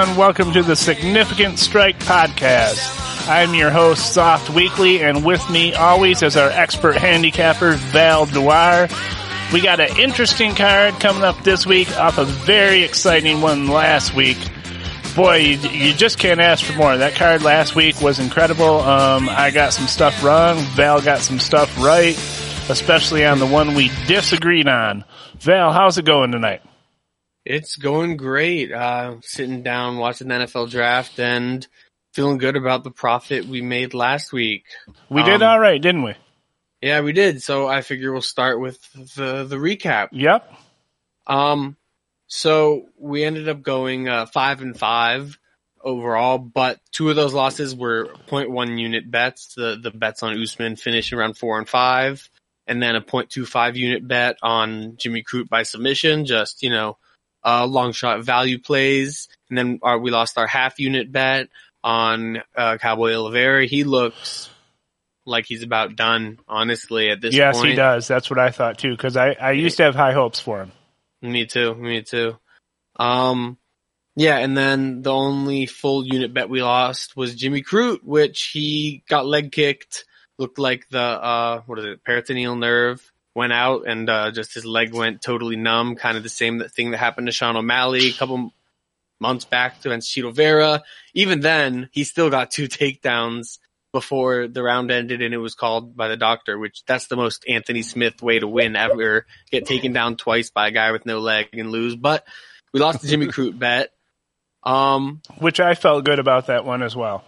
Everyone, welcome to the Significant Strike Podcast. I'm your host, Soft Weekly, and with me always is our expert handicapper, Val Dwyer. We got an interesting card coming up this week off a very exciting one last week. Boy, you, you just can't ask for more. That card last week was incredible. Um, I got some stuff wrong. Val got some stuff right, especially on the one we disagreed on. Val, how's it going tonight? It's going great. Uh, sitting down watching the NFL draft and feeling good about the profit we made last week. We did Um, all right, didn't we? Yeah, we did. So I figure we'll start with the the recap. Yep. Um, so we ended up going uh, five and five overall, but two of those losses were 0.1 unit bets. The the bets on Usman finished around four and five, and then a 0.25 unit bet on Jimmy Crute by submission. Just you know, uh, long shot value plays, and then our, we lost our half unit bet on uh, Cowboy Oliveira. He looks like he's about done, honestly, at this point. Yes, point. he does. That's what I thought too, because I, I used to have high hopes for him. Me too. Me too. Um, yeah, and then the only full unit bet we lost was Jimmy Crute, which he got leg kicked. Looked like the uh, what is it, peroneal nerve went out, and uh, just his leg went totally numb. Kind of the same thing that happened to Sean O'Malley a couple months back against Chito Vera. Even then, he still got two takedowns before the round ended and it was called by the doctor, which that's the most Anthony Smith way to win ever. Get taken down twice by a guy with no leg and lose. But we lost the Jimmy Crute bet. Um, Which I felt good about that one as well.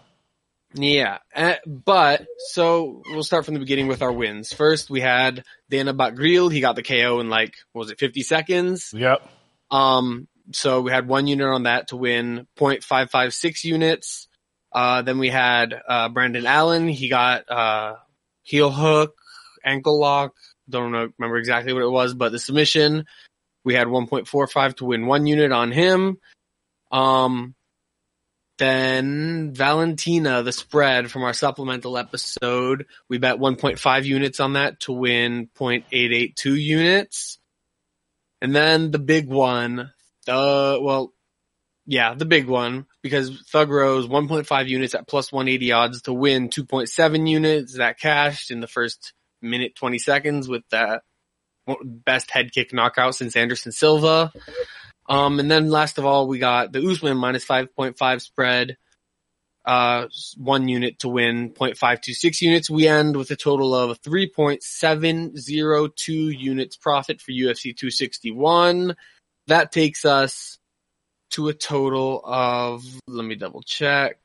Yeah, eh, but so we'll start from the beginning with our wins. First, we had Danaa Batgerel. He got the KO in like, what was it, 50 seconds? Yep. Um, so we had one unit on that to win 0.556 units. Uh, then we had, uh, Brendan Allen. He got, uh, heel hook, ankle lock. Don't know, remember exactly what it was, but the submission, we had 1.45 to win one unit on him. Um, then Valentina, the spread from our supplemental episode, we bet 1.5 units on that to win 0.882 units. And then the big one, uh, well, yeah, the big one, because Thug Rose 1.5 units at plus 180 odds to win 2.7 units that cashed in the first minute 20 seconds with that best head kick knockout since Anderson Silva. Um, and then last of all, we got the Usman minus 5.5 spread, uh, one unit to win 0.526 units. We end with a total of 3.702 units profit for UFC 261. That takes us to a total of, let me double check,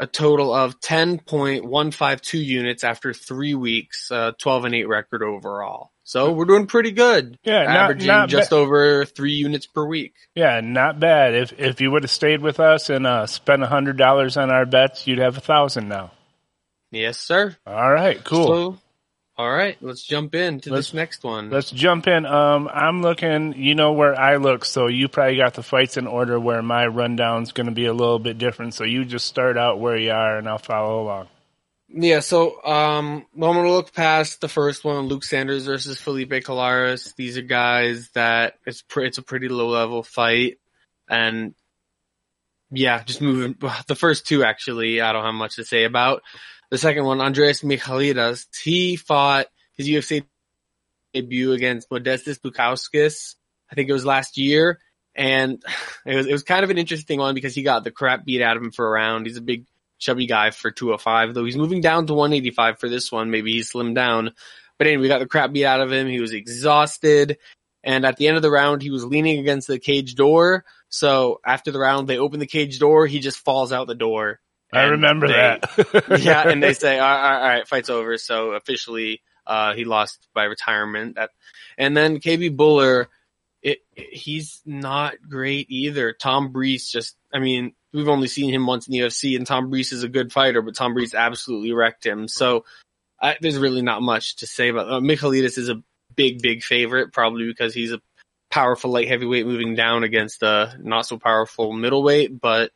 a total of 10.152 units after three weeks, uh, 12 and 8 record overall. So we're doing pretty good. Yeah, averaging not just ba- over three units per week. Yeah, not bad. If if you would have stayed with us and uh, spent a hundred dollars on our bets, you'd have a thousand now. Yes, sir. All right, cool. So, all right, let's jump into Let's- this next one. Let's jump in. Um, I'm looking. You know where I look, so you probably got the fights in order. Where my rundown's going to be a little bit different. So you just start out where you are, and I'll follow along. Yeah, so um, I'm gonna look past the first one, Luke Sanders versus Felipe Colares. These are guys that it's pre- it's a pretty low level fight, and yeah, just moving. The first two actually, I don't have much to say about. The second one, Andreas Michailidis, he fought his UFC debut against Modestas Bukauskas. I think it was last year, and it was it was kind of an interesting one because he got the crap beat out of him for a round. He's a big chubby guy for 205, though he's moving down to 185 for this one. Maybe he slimmed down. But anyway, we got the crap beat out of him. He was exhausted. And at the end of the round, he was leaning against the cage door. So after the round, they open the cage door. He just falls out the door. I remember they- that. yeah, and they say, all right, all right, fight's over. So officially, uh, he lost by retirement. That, and then KB Bhullar, it, it- he's not great either. Tom Breese just, I mean, we've only seen him once in the UFC, and Tom Breese is a good fighter, but Tom Breese absolutely wrecked him. So I, there's really not much to say about. Uh, Michailidis is a big, big favorite, probably because he's a powerful light heavyweight moving down against a not so powerful middleweight, but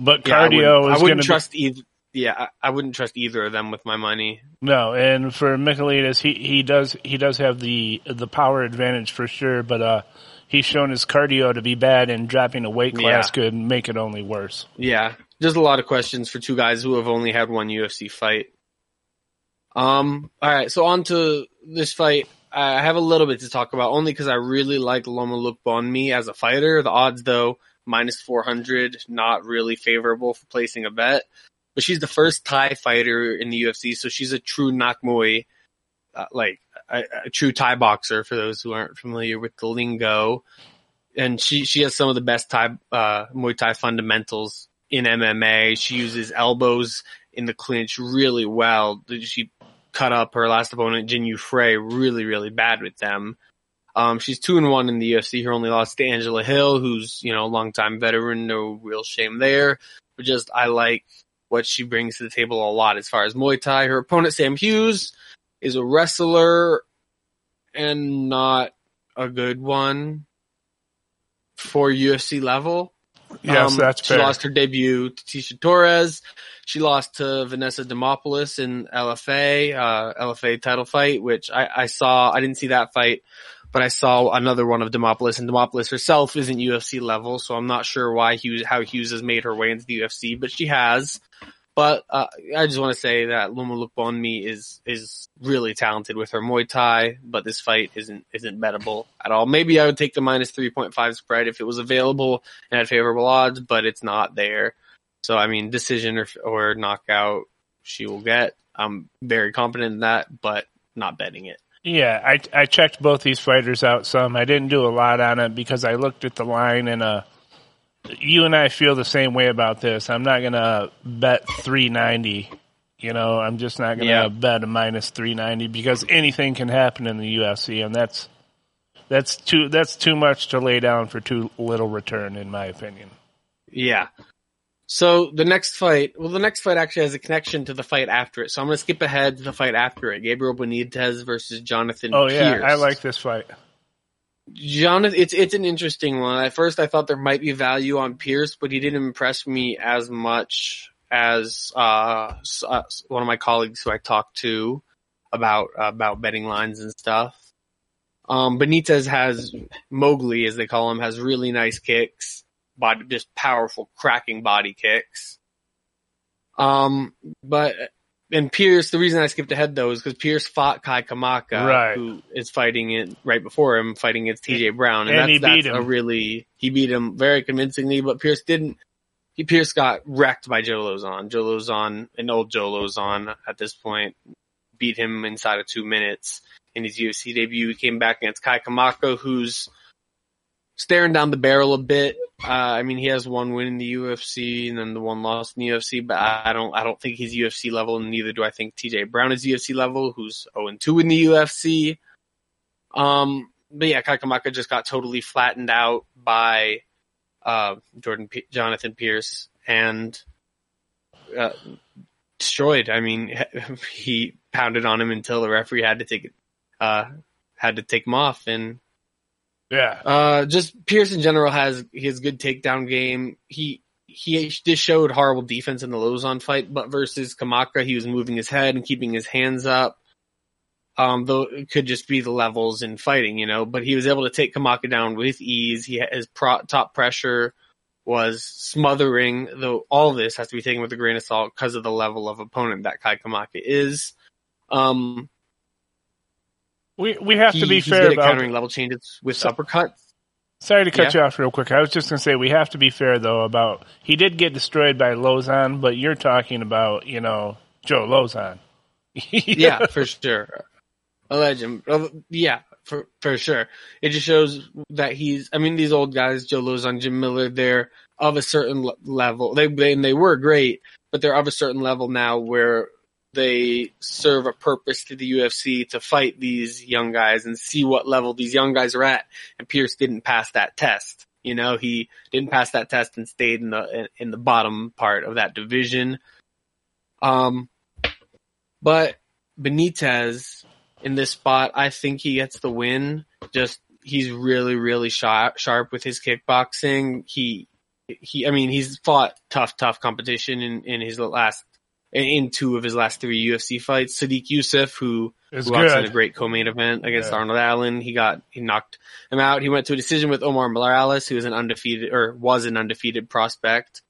but yeah, I cardio wouldn't, is I wouldn't trust either. Yeah, I, I wouldn't trust either of them with my money. no. And for Michailidis, he he does he does have the the power advantage for sure, but uh, he's shown his cardio to be bad, and dropping a weight class Yeah. could make it only worse. Yeah, just a lot of questions for two guys who have only had one UFC fight. Um, all right, so on to this fight. I have a little bit to talk about only because I really like Loma Lookboonmee as a fighter. The odds, though, minus 400, not really favorable for placing a bet. But she's the first Thai fighter in the UFC, so she's a true Nak Muay, uh, like a, a true Thai boxer for those who aren't familiar with the lingo. And she, she has some of the best Thai, uh, Muay Thai fundamentals in MMA. She uses elbows in the clinch really well. She cut up her last opponent, Jin Yu Frey, really, really bad with them. Um, she's two and one in the UFC. Her only loss to Angela Hill, who's, you know, a longtime veteran. No real shame there. But just, I like what she brings to the table a lot as far as Muay Thai. Her opponent, Sam Hughes, is a wrestler and not a good one for UFC level. Yes, Um, that's she fair. lost her debut to Tisha Torres. She lost to Vanessa Demopoulos in LFA, uh, LFA title fight, which I, I saw. I didn't see that fight, but I saw another one of Demopoulos, and Demopoulos herself isn't UFC level, so I'm not sure why Hughes, how Hughes has made her way into the UFC, but she has. But uh, I just want to say that Loma Lookboonmee is is really talented with her Muay Thai, but this fight isn't isn't bettable at all. Maybe I would take the minus three point five spread if it was available and had favorable odds, but it's not there. So I mean, decision or or knockout, she will get. I'm very confident in that, but not betting it. Yeah, I I checked both these fighters out some. I didn't do a lot on it because I looked at the line and uh you and I feel the same way about this. I'm not going to bet 390. You know, I'm just not going to Yeah. bet a minus 390 because anything can happen in the UFC and that's that's too that's too much to lay down for too little return in my opinion. Yeah. So the next fight, well, the next fight actually has a connection to the fight after it. So I'm going to skip ahead to the fight after it. Gabriel Benitez versus Jonathan. Oh yeah, Pearce. I like this fight. Jonathan, it's it's an interesting one. At first, I thought there might be value on Pearce, but he didn't impress me as much as uh, uh, one of my colleagues who I talked to about about betting lines and stuff. Um, Benitez has Mowgli, as they call him, has really nice kicks, body just powerful, cracking body kicks. Um, but and Pearce, the reason I skipped ahead though is because Pearce fought Kai Kamaka, Right. who is fighting it right before him, fighting against TJ Brown, and, And that's, he beat that's a him. really he beat him very convincingly. But Pearce didn't. He Pearce got wrecked by Joe Lauzon. Joe Lauzon, an old Joe Lauzon at this point, beat him inside of two minutes in his UFC debut. He came back against Kai Kamaka, who's staring down the barrel a bit. Uh, I mean, he has one win in the UFC and then the one loss in the UFC, but I don't, I don't think he's UFC level, and neither do I think TJ Brown is UFC level, who's 0 2 in the UFC. Um, but yeah, Kakamaka just got totally flattened out by, uh, Jordan, P- Jonathan Pearce and, uh, destroyed. I mean, he pounded on him until the referee had to take uh, had to take him off and, Yeah. uh, just Pearce in general has his good takedown game. He he just showed horrible defense in the Lauzon fight, but versus Kamaka, he was moving his head and keeping his hands up. Um, though it could just be the levels in fighting, you know. But he was able to take Kamaka down with ease. He his pro- top pressure was smothering. Though all this has to be taken with a grain of salt because of the level of opponent that Kai Kamaka is. Um, We we have he- to be fair about countering level changes with So- uppercuts. Sorry to cut Yeah. you off real quick. I was just going to say we have to be fair though about he did get destroyed by Lauzon, but you're talking about you know Joe Lauzon. yeah, for sure. A legend. Yeah, for for sure. It just shows that he's. I mean, these old guys, Joe Lauzon, Jim Miller, they're of a certain level. They they and they were great, but they're of a certain level now where they serve a purpose to the UFC to fight these young guys and see what level these young guys are at. And Pearce didn't pass that test. You know, he didn't pass that test and stayed in the in the bottom part of that division. Um, but Benitez in this spot, I think he gets the win. Just he's really, really sharp, sharp with his kickboxing. He, he, I mean, he's fought tough, tough competition in in his last in two of his last three UFC fights. Sodiq Yusuff, who It's who in a great co-main event against Yeah. Arnold Allen. He got he knocked him out. He went to a decision with Omar Morales, who was an undefeated or was an undefeated prospect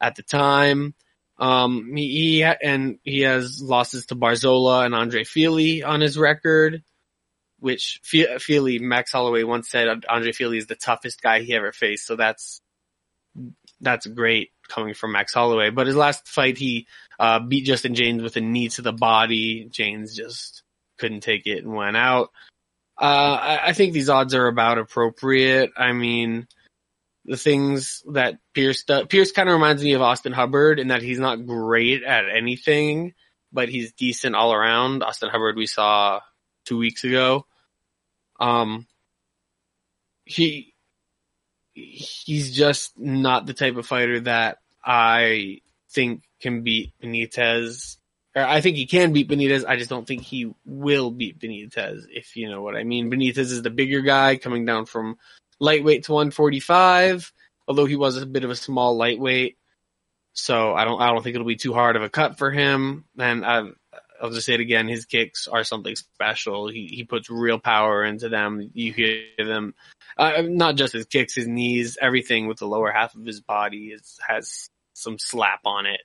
at the time. Um, he, he and he has losses to Barzola and Andre Fili on his record, which Fe- Fili Max Holloway once said Andre Fili is the toughest guy he ever faced. So that's that's great coming from Max Holloway. But his last fight, he uh, beat Justin James with a knee to the body. James just couldn't take it and went out. Uh, I, I think these odds are about appropriate. I mean, the things that Pearce does, Pearce kind of reminds me of Austin Hubbard in that he's not great at anything, but he's decent all around. Austin Hubbard we saw two weeks ago. Um, he, he's just not the type of fighter that I think can beat Benitez. Or I think he can beat Benitez. I just don't think he will beat Benitez, if you know what I mean. Benitez is the bigger guy coming down from lightweight to 145, although he was a bit of a small lightweight. So I don't, I don't think it'll be too hard of a cut for him. And i I'll just say it again. His kicks are something special. He, he puts real power into them. You hear them, uh, not just his kicks, his knees, everything with the lower half of his body is, has some slap on it.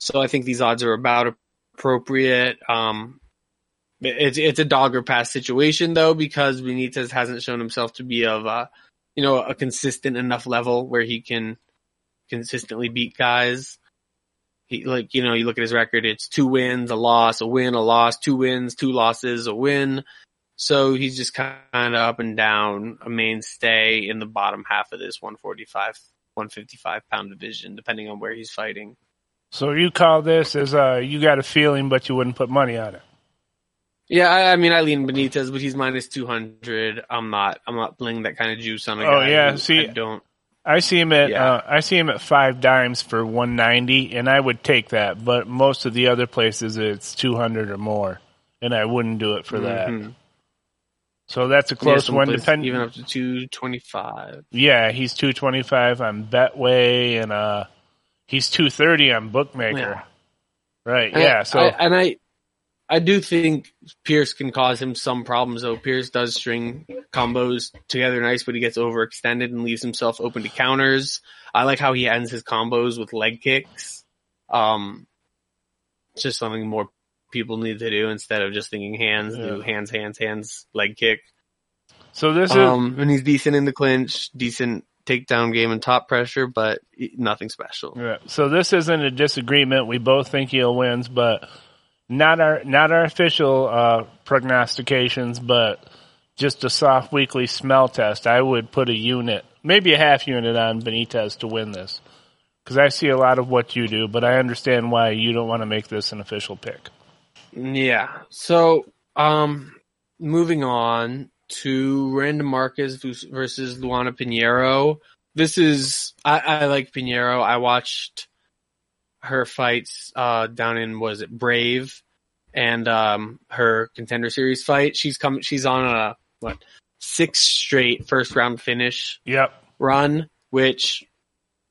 So I think these odds are about appropriate. Um, it's it's a dog or pass situation though because Benitez hasn't shown himself to be of a you know a consistent enough level where he can consistently beat guys. He like you know you look at his record, it's two wins, a loss, a win, a loss, two wins, two losses, a win. So he's just kind of up and down, a mainstay in the bottom half of this 145, 155 pound division, depending on where he's fighting. So you call this as uh, you got a feeling, but you wouldn't put money on it. Yeah, I, I mean, I lean Benitez, but he's minus two hundred. I'm not. I'm not playing that kind of juice on a Oh, guy. Oh yeah, see- I don't. I see him at Yeah. uh, I see him at five dimes for one ninety, and I would take that. But most of the other places, it's two hundred or more, and I wouldn't do it for that. Mhm. So that's a close some one. places Depend- even up to two twenty five. Yeah, he's two twenty five on Betway, and uh, he's two thirty on Bookmaker. Yeah. Right? Yeah. So I, and I, I do think Pearce can cause him some problems though. Pearce does string combos together nice, but he gets overextended and leaves himself open to counters. I like how he ends his combos with leg kicks. Um, it's just something more people need to do instead of just thinking hands, do hands, hands, hands, leg kick. so this is Um, and he's decent in the clinch, decent takedown game and top pressure, but nothing special. Yeah. So this isn't a disagreement. We both think he'll wins, but not our not our official uh, prognostications, but just a soft weekly smell test. I would put a unit, maybe a half unit on Benitez to win this, because I see a lot of what you do, but I understand why you don't want to make this an official pick. Yeah. So, um, moving on to Randa Markos vs- versus Luana Pinheiro. This is, I, I like Pinheiro. I watched her fights, uh, down in, was it Brave and, um, her contender series fight. She's come, she's on a, what, six straight first round finish Yep. run, which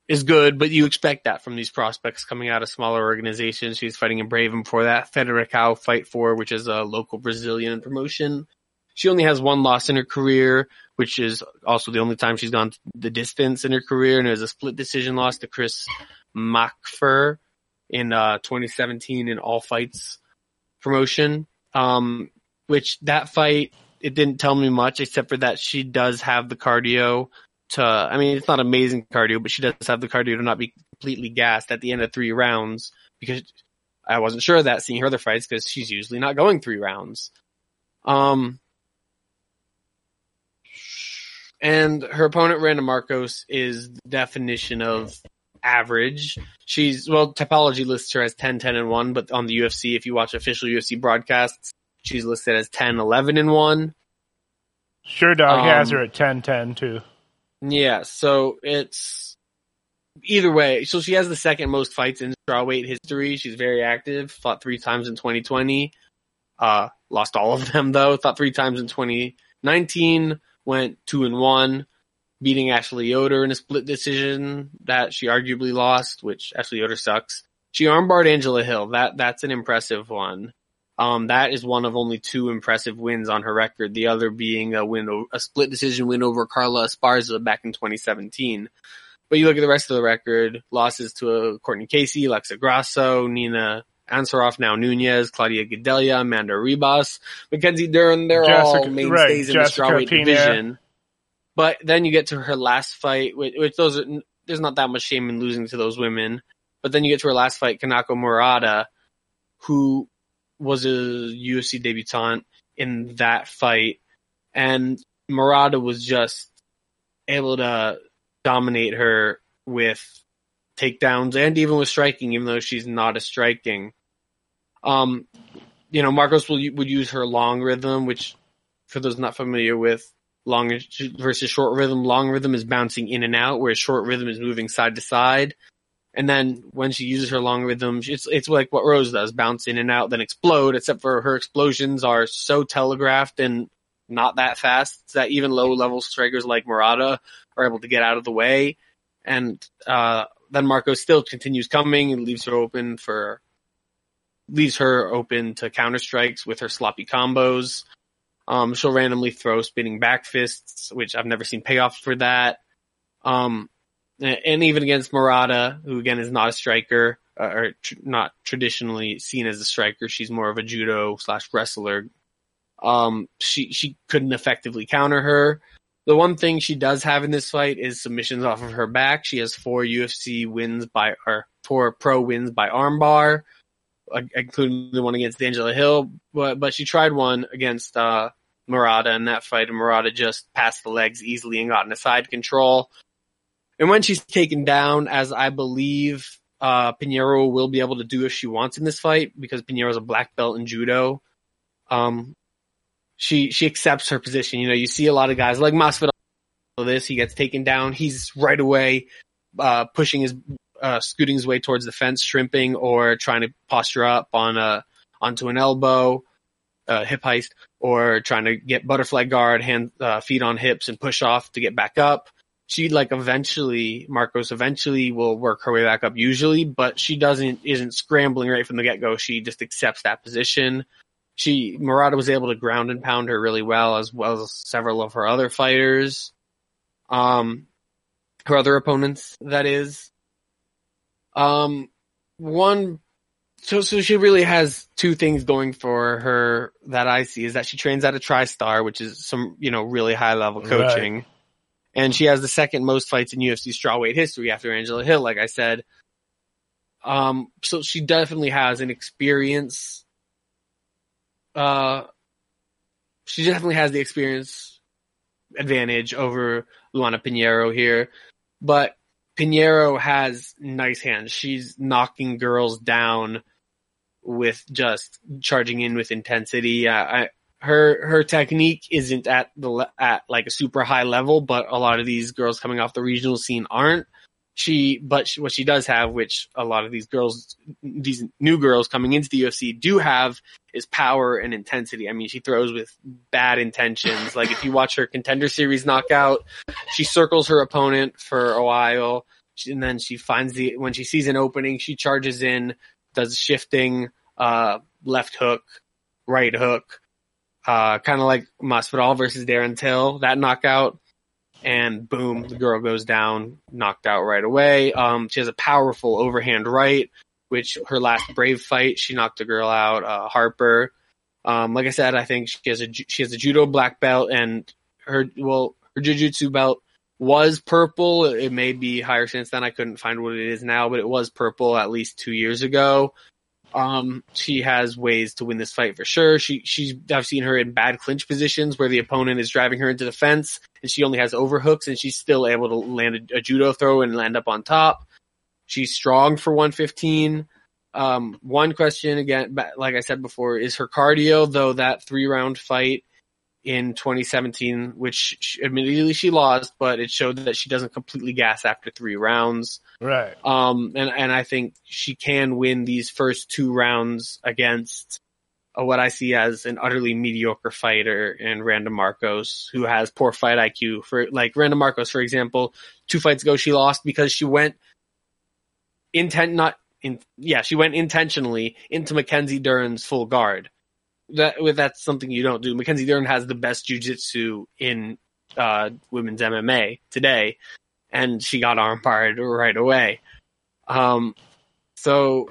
is good, but you expect that from these prospects coming out of smaller organizations. She's fighting in Brave and before that, Federicao Fight For, which is a local Brazilian promotion. She only has one loss in her career, which is also the only time she's gone the distance in her career, and it was a split decision loss to Chris Machfer in uh, 2017 in All Fights promotion. Um, which that fight, it didn't tell me much except for that she does have the cardio to, I mean, it's not amazing cardio, but she does have the cardio to not be completely gassed at the end of three rounds because I wasn't sure of that seeing her other fights because she's usually not going three rounds. Um, and her opponent, Randa Markos, is the definition of average. She's, well, Tapology lists her as 10, 10, and 1, but on the UFC, if you watch official UFC broadcasts, she's listed as 10, 11, and 1. Sherdog has Um, her at 10-10 too. Yeah, so it's either way. So she has the second most fights in strawweight history. She's very active. Fought three times in 2020. Uh, lost all of them though. Fought three times in 2019. Went two and one, beating Ashley Yoder in a split decision that she arguably lost, which Ashley Yoder sucks. She armbarred Angela Hill. That that's an impressive one. Um, that is one of only two impressive wins on her record. The other being a win, a split decision win over Carla Esparza back in 2017. But you look at the rest of the record, losses to uh, Courtney Casey, Alexa Grasso, Nina Ansaroff, now Nunes, Claudia Gadelha, Amanda Ribas, Mackenzie Dern, they're Jessica- all mainstays right, in the Jessica strawweight Pena. division. But then you get to her last fight, which, which those are, there's not that much shame in losing to those women. But then you get to her last fight, Kanako Murata, who was a UFC debutant in that fight. And Murata was just able to dominate her with takedowns and even with striking, even though she's not a striking. Um, you know, Markos will, would use her long rhythm, which for those not familiar with long versus short rhythm, long rhythm is bouncing in and out, whereas short rhythm is moving side to side. And then when she uses her long rhythm, it's it's like what Rose does, bounce in and out, then explode. Except for her explosions are so telegraphed and not that fast that even low level strikers like Murata are able to get out of the way. And uh, then Marco still continues coming and leaves her open for leaves her open to counter strikes with her sloppy combos. Um, she'll randomly throw spinning back fists, which I've never seen payoff for that. Um, and even against Murata, who again is not a striker, uh, or tr- not traditionally seen as a striker, she's more of a judo slash wrestler. Um, she, she couldn't effectively counter her. The one thing she does have in this fight is submissions off of her back. She has four UFC wins by, or four pro wins by armbar, uh, including the one against Angela Hill. But, but she tried one against, uh, Murata in that fight, and Murata just passed the legs easily and got into side control. And when she's taken down, as I believe uh, Pinheiro will be able to do if she wants in this fight, because Pinheiro is a black belt in judo, um, she she accepts her position. You know, you see a lot of guys like Masvidal. This he gets taken down, he's right away uh, pushing his uh, scooting his way towards the fence, shrimping or trying to posture up on a onto an elbow, uh, hip heist, or trying to get butterfly guard, hand uh, feet on hips and push off to get back up she like eventually Markos eventually will work her way back up usually, but she doesn't isn't scrambling right from the get go. She just accepts that position. She Murata was able to ground and pound her really well, as well as several of her other fighters. Um, her other opponents, that is. Um, one, so so she really has two things going for her that I see is that she trains at a TriStar, which is some you know really high level Right. coaching and she has the second most fights in UFC strawweight history after Angela Hill, like I said. Um, so she definitely has an experience. Uh, she definitely has the experience advantage over Luana Pinheiro here, but Pinheiro has nice hands. She's knocking girls down with just charging in with intensity. Uh, I, her her technique isn't at the at like a super high level, but a lot of these girls coming off the regional scene aren't. She, but she, what she does have, which a lot of these girls, these new girls coming into the UFC do have, is power and intensity. I mean, she throws with bad intentions. Like if you watch her contender series knockout, she circles her opponent for a while, and then she finds the when she sees an opening, she charges in, does shifting, uh, left hook, right hook, uh, kind of like Masvidal versus Darren Till, that knockout, and boom, the girl goes down, knocked out right away. Um, she has a powerful overhand right, which her last Brave fight, she knocked a girl out, uh, Harper. Um, like I said, I think she has a she has a judo black belt, and her well, her jujitsu belt was purple. It may be higher since then. I couldn't find what it is now, but it was purple at least two years ago. Um, she has ways to win this fight for sure. She, she's, I've seen her in bad clinch positions where the opponent is driving her into the fence and she only has overhooks and she's still able to land a, a judo throw and land up on top. She's strong for 115. Um, one question again, like I said before, is her cardio, though that three round fight in 2017, which she, admittedly she lost, but it showed that she doesn't completely gas after three rounds. Right. Um, and, and I think she can win these first two rounds against uh, what I see as an utterly mediocre fighter in Randa Markos, who has poor fight IQ. For like Randa Markos, for example, two fights ago she lost because she went intent not in yeah she went intentionally into Mackenzie Dern's full guard. That that's something you don't do. Mackenzie Dern has the best jujitsu in uh, women's MMA today, and she got armbarred right away. Um, so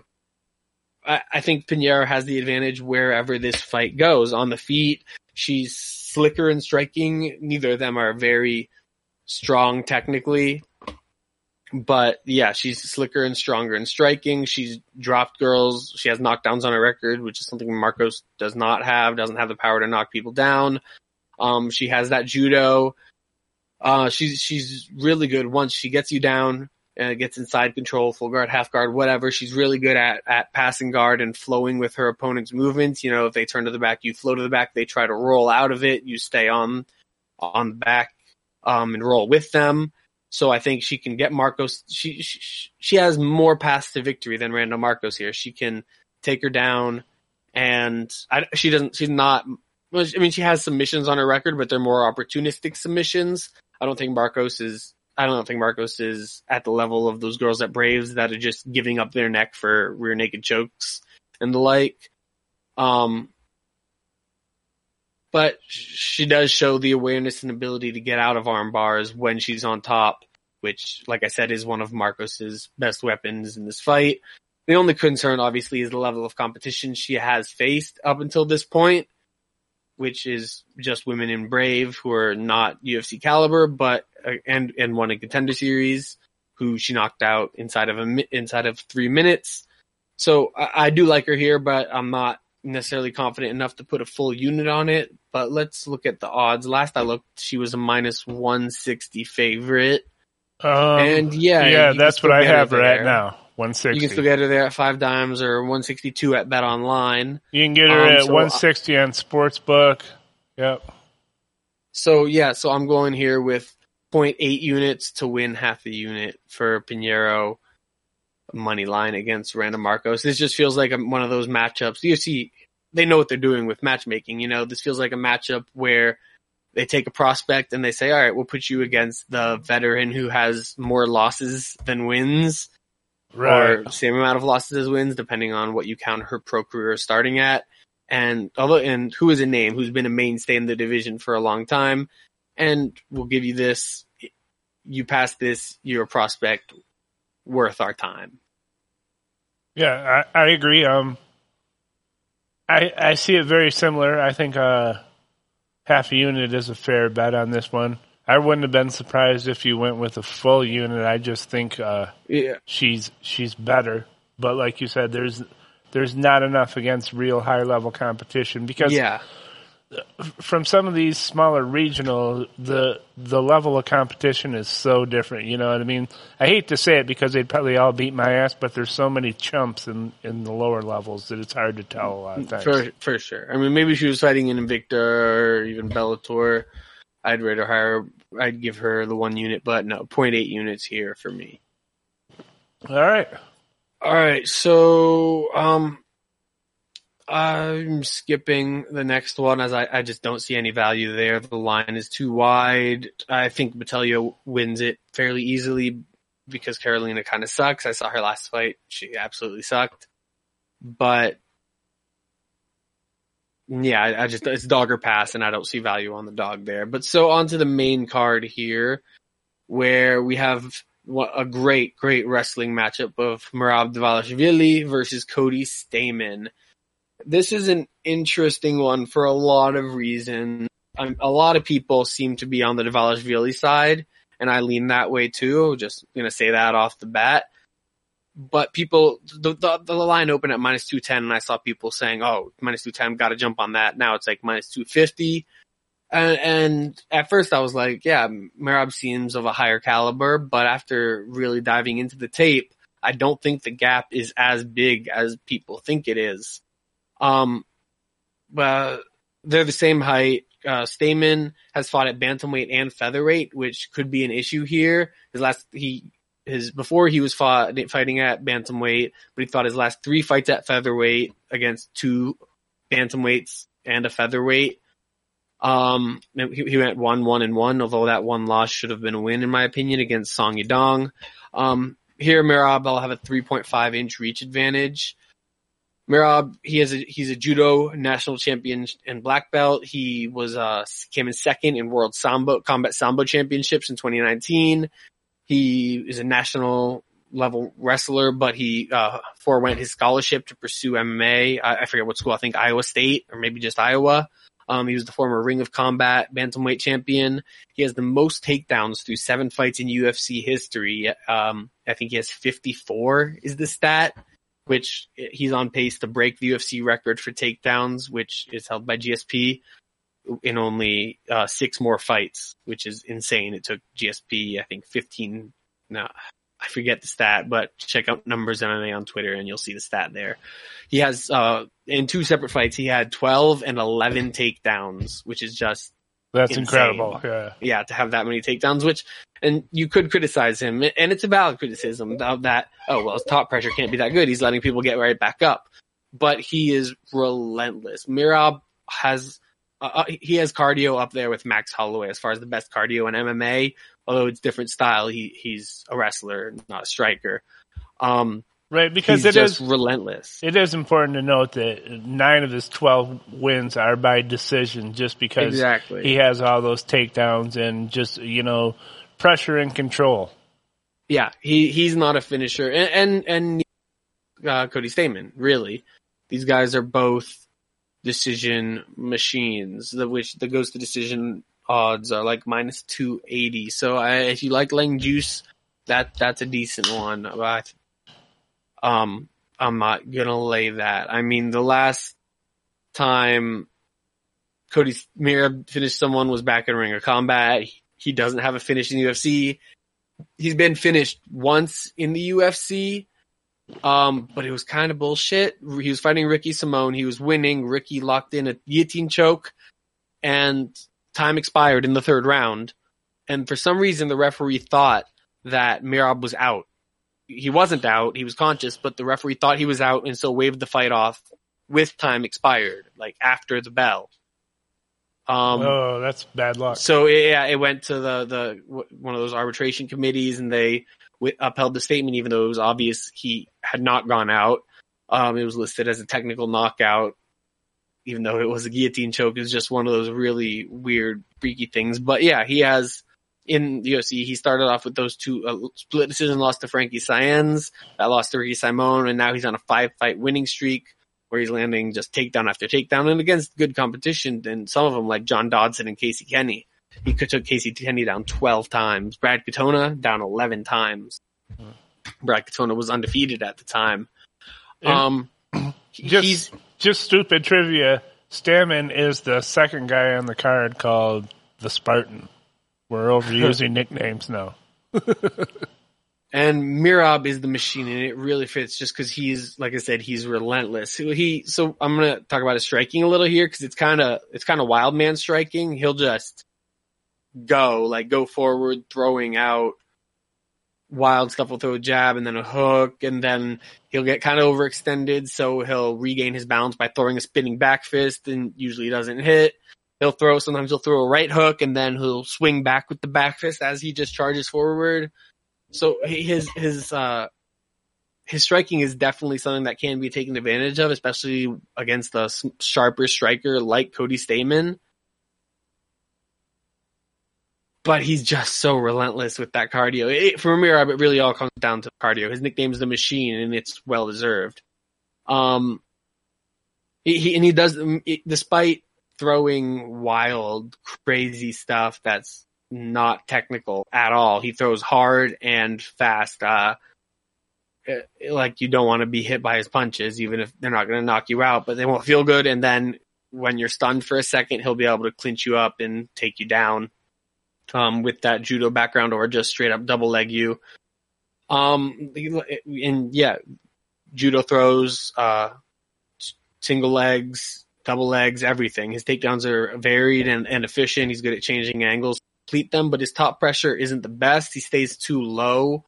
I, I think Pinheiro has the advantage wherever this fight goes. On the feet, she's slicker and striking. Neither of them are very strong technically. But yeah, she's slicker and stronger in striking. She's dropped girls. She has knockdowns on her record, which is something Markos does not have. Doesn't have the power to knock people down. Um, she has that judo. Uh, she's she's really good once she gets you down and gets inside control, full guard, half guard, whatever. She's really good at at passing guard and flowing with her opponent's movements. You know, if they turn to the back, you flow to the back. They try to roll out of it, you stay on on the back um, and roll with them. So I think she can get Markos. She, she she has more paths to victory than Randa Markos here. She can take her down, and I, she doesn't. She's not. I mean, she has submissions on her record, but they're more opportunistic submissions. I don't think Markos is. I don't think Markos is at the level of those girls at Braves that are just giving up their neck for rear naked chokes and the like. Um, but she does show the awareness and ability to get out of arm bars when she's on top, which, like I said, is one of Markos's best weapons in this fight. The only concern, obviously, is the level of competition she has faced up until this point, which is just women in Brave who are not UFC caliber, but uh, and and won a contender series, who she knocked out inside of a inside of three minutes. So I, I do like her here, but I'm not necessarily confident enough to put a full unit on it, but let's look at the odds. Last I looked, she was a minus 160 favorite. Um, and yeah, yeah, that's what I have right now. 160. You can still get her there at five dimes or 162 at Bet Online. You can get her um, at so 160 on Sportsbook. Yep. So yeah, so I'm going here with 0.8 units to win half the unit for Pinheiro money line against Random Marcos. This just feels like one of those matchups. You see, they know what they're doing with matchmaking. You know, this feels like a matchup where they take a prospect and they say, all right, we'll put you against the veteran who has more losses than wins. Right. Or same amount of losses as wins, depending on what you count her pro career starting at. And although, and who is a name who's been a mainstay in the division for a long time. And we'll give you this. You pass this, you're a prospect worth our time. Yeah, I, I agree. Um, I I see it very similar. I think uh, half a unit is a fair bet on this one. I wouldn't have been surprised if you went with a full unit. I just think uh, yeah. she's she's better. But like you said, there's there's not enough against real high level competition because yeah from some of these smaller regional, the the level of competition is so different. You know what I mean? I hate to say it because they'd probably all beat my ass, but there's so many chumps in in the lower levels that it's hard to tell a lot of times. For for sure. I mean, maybe she was fighting in Invicta or even Bellator. I'd rate her higher. I'd give her the one unit, but no, 0.8 units here for me. All right. All right. So, um, I'm skipping the next one as I, I just don't see any value there. The line is too wide. I think Botelho wins it fairly easily because Carolina kind of sucks. I saw her last fight. She absolutely sucked. But yeah, I, I just, it's dog or pass and I don't see value on the dog there. But so on to the main card here where we have a great, great wrestling matchup of Merab Dvalishvili versus Cody Stamann this is an interesting one for a lot of reasons. Um, a lot of people seem to be on the Dvalishvili side, and I lean that way too. Just gonna say that off the bat. But people, the, the, the line opened at minus 210 and I saw people saying, oh, minus 210, gotta jump on that. Now it's like minus 250. And, and at first I was like, yeah, Merab seems of a higher caliber, but after really diving into the tape, I don't think the gap is as big as people think it is. Um, uh, they're the same height. Uh, Stamann has fought at bantamweight and featherweight, which could be an issue here. His last, he, his, before he was fought, fighting at bantamweight, but he fought his last three fights at featherweight against two bantamweights and a featherweight. Um, he, he went one, one, and one, although that one loss should have been a win in my opinion against Song Yadong. Um, here will have a 3.5 inch reach advantage. Merab, he has a, he's a judo national champion and black belt. He was, uh, came in second in world sambo, combat sambo championships in 2019. He is a national level wrestler, but he, uh, forewent his scholarship to pursue MMA. I, I forget what school, I think Iowa State or maybe just Iowa. Um, he was the former Ring of Combat bantamweight champion. He has the most takedowns through seven fights in UFC history. Um, I think he has 54 is the stat which he's on pace to break the UFC record for takedowns, which is held by GSP in only uh, six more fights, which is insane. It took GSP, I think, 15. No, I forget the stat, but check out numbers MMA on Twitter and you'll see the stat there. He has, uh, in two separate fights, he had 12 and 11 takedowns, which is just that's insane. incredible. Yeah. Yeah, to have that many takedowns, which, and you could criticize him, and it's a valid criticism of that. Oh well, his top pressure can't be that good. He's letting people get right back up, but he is relentless. Merab has, uh, uh he has cardio up there with Max Holloway as far as the best cardio in MMA. Although it's different style, he he's a wrestler, not a striker. Um, Right, because he's it just is relentless. it is important to note that nine of his twelve wins are by decision, just because Exactly. he has all those takedowns and just you know pressure and control. Yeah, he he's not a finisher, and and, and uh, Cody Stamann really. These guys are both decision machines. The which the goes to decision odds are like minus two eighty. So I, if you like laying juice, that that's a decent one. But um, I'm not gonna lay that. I mean, the last time Cody Mira finished someone was back in Ring of Combat. He, doesn't have a finish in the UFC. He's been finished once in the UFC. Um, but it was kind of bullshit. He was fighting Ricky Simón. He was winning. Ricky locked in a guillotine choke and time expired in the third round. And for some reason, the referee thought that Merab was out. He wasn't out. He was conscious, but the referee thought he was out and so waved the fight off with time expired, like after the bell. Um, oh, that's bad luck. so yeah, it went to the the one of those arbitration committees, and they wi- upheld the statement, even though it was obvious he had not gone out. Um, it was listed as a technical knockout, even though it was a guillotine choke. It was just one of those really weird, freaky things. But yeah, he has in the UFC. He started off with those two uh, split decision loss to Frankie Saenz, that lost to Ricky Simón, and now he's on a five fight winning streak where he's landing just takedown after takedown and against good competition. And some of them like John Dodson and Casey Kenney. He took Casey Kenney down 12 times. Brad Katona down 11 times. Brad Katona was undefeated at the time. Um, just he's, just stupid trivia. Stamann is the second guy on the card called the Spartan. We're overusing nicknames now. and Merab is the machine and it really fits just cause he's, like I said, he's relentless. He, so I'm going to talk about his striking a little here cause it's kind of, it's kind of wild man striking. He'll just go, like go forward, throwing out wild stuff. Will throw a jab and then a hook and then he'll get kind of overextended. So he'll regain his balance by throwing a spinning back fist and usually doesn't hit. He'll throw, sometimes he'll throw a right hook and then he'll swing back with the back fist as he just charges forward. So his, his, uh, his striking is definitely something that can be taken advantage of, especially against a sharper striker like Cody Stamann. But he's just so relentless with that cardio. It, for Merab, it really all comes down to cardio. His nickname is the Machine, and it's well deserved. Um, he, he and he does, it, despite throwing wild, crazy stuff that's not technical at all. He throws hard and fast. Uh, eh, like you don't want to be hit by his punches, even if they're not going to knock you out, but they won't feel good. And then when you're stunned for a second, he'll be able to clinch you up and take you down. Um, with that judo background or just straight up double leg you. Um, and yeah, judo throws, uh, single legs, double legs, everything. His takedowns are varied and, and efficient. He's good at changing angles, complete them, but his top pressure isn't the best. He stays too low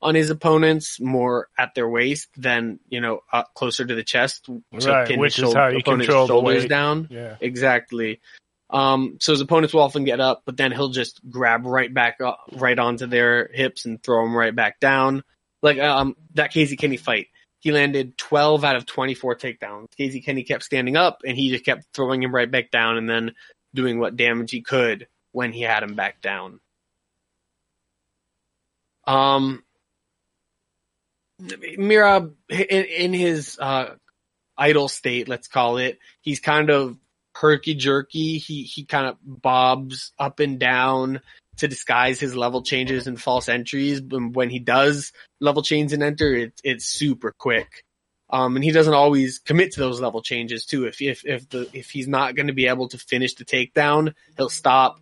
on his opponents, more at their waist than, you know, up closer to the chest. to Right, pin which is how you control shoulders down. Yeah. Exactly. Um, so his opponents will often get up, but then he'll just grab right back up, right onto their hips and throw them right back down. Like, um, that Casey Kenney fight. He landed 12 out of 24 takedowns. Casey Kenney kept standing up and he just kept throwing him right back down and then doing what damage he could when he had him back down. Um, Merab in, in his uh, idle state, let's call it, he's kind of herky jerky. He he kind of bobs up and down to disguise his level changes and false entries. But when he does level change and enter, it's it's super quick. Um, and he doesn't always commit to those level changes too. If if if the if he's not going to be able to finish the takedown, he'll stop,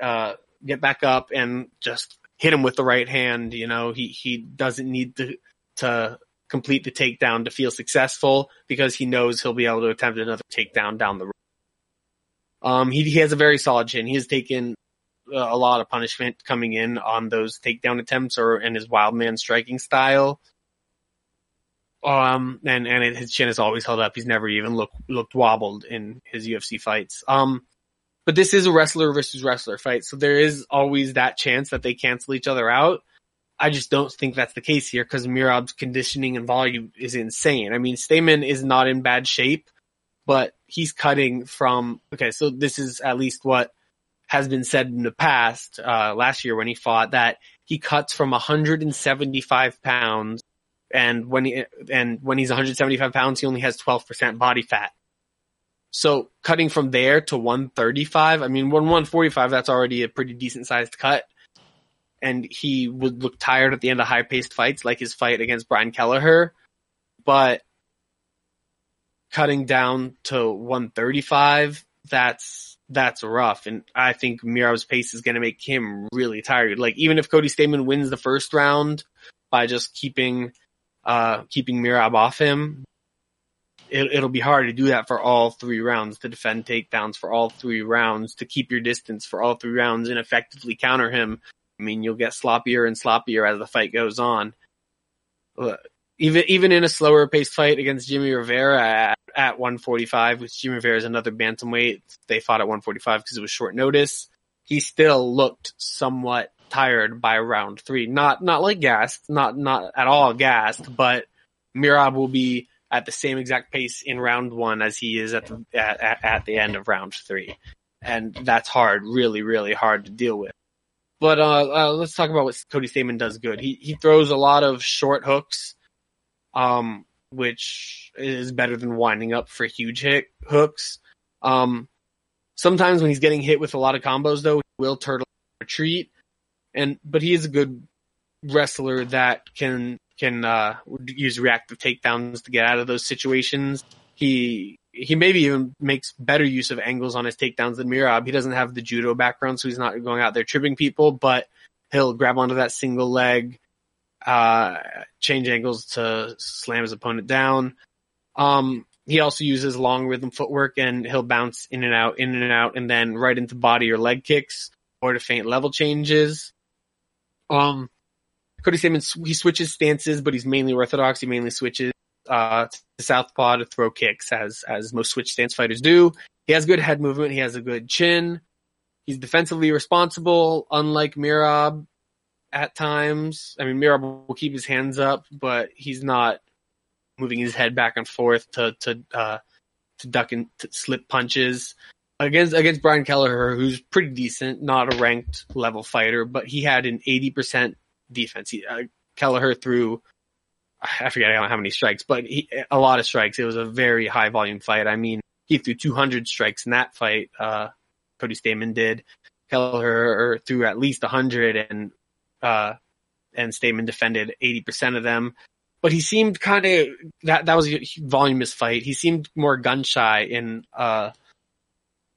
uh, get back up, and just hit him with the right hand. You know, he he doesn't need to to complete the takedown to feel successful because he knows he'll be able to attempt another takedown down the road. Um, he he has a very solid chin. He has taken a lot of punishment coming in on those takedown attempts or in his wild man striking style. Um, and, and it, his chin has always held up. He's never even looked, looked wobbled in his UFC fights. Um, but this is a wrestler versus wrestler fight. So there is always that chance that they cancel each other out. I just don't think that's the case here because Merab's conditioning and volume is insane. I mean, Stamann is not in bad shape, but he's cutting from, okay, so this is at least what has been said in the past, uh, last year when he fought that he cuts from 175 pounds and when he, and when he's 175 pounds, he only has 12% body fat. So cutting from there to 135, I mean, 145, that's already a pretty decent sized cut. And he would look tired at the end of high paced fights, like his fight against Brian Kelleher. But cutting down to 135, that's that's rough. And I think Merab's pace is going to make him really tired. Like even if Cody Stamann wins the first round by just keeping, uh, keeping Merab off him, it, will be hard to do that for all three rounds, to defend takedowns for all three rounds, to keep your distance for all three rounds and effectively counter him. I mean, you'll get sloppier and sloppier as the fight goes on. Even, even in a slower paced fight against Jimmy Rivera at 145, which Jimmy Rivera is another bantamweight. They fought at 145 because it was short notice. He still looked somewhat tired by round three. Not, not like gassed, not, not at all gassed, but Merab will be at the same exact pace in round one as he is at the, at, at, at the end of round three. And that's hard, really, really hard to deal with. But, uh, uh, let's talk about what Cody Stamann does good. He, he throws a lot of short hooks. Um, which is better than winding up for huge hit hooks. Um, sometimes when he's getting hit with a lot of combos though, he will turtle retreat. And, but he is a good wrestler that can, can, uh, use reactive takedowns to get out of those situations. He, he maybe even makes better use of angles on his takedowns than Merab. He doesn't have the judo background, so he's not going out there tripping people, but he'll grab onto that single leg, uh, change angles to slam his opponent down. Um, he also uses long rhythm footwork and he'll bounce in and out, in and out, and then right into body or leg kicks or to feint level changes. Um, Cody Stamann, he switches stances, but he's mainly orthodox. He mainly switches, uh, to southpaw to throw kicks as, as most switch stance fighters do. He has good head movement. He has a good chin. He's defensively responsible, unlike Merab at times. I mean, Merab will keep his hands up, but he's not moving his head back and forth to to uh, to duck and to slip punches against against Brian Kelleher, who's pretty decent, not a ranked level fighter, but he had an eighty percent defense. He, uh, Kelleher threw. I forget how many strikes, but he, a lot of strikes. It was a very high volume fight. I mean, he threw 200 strikes in that fight. Uh, Cody Stamann did. Kelleher threw at least 100 and uh, and Stamann defended 80% of them. But he seemed kind of, that, that was a voluminous fight. He seemed more gun shy in, uh,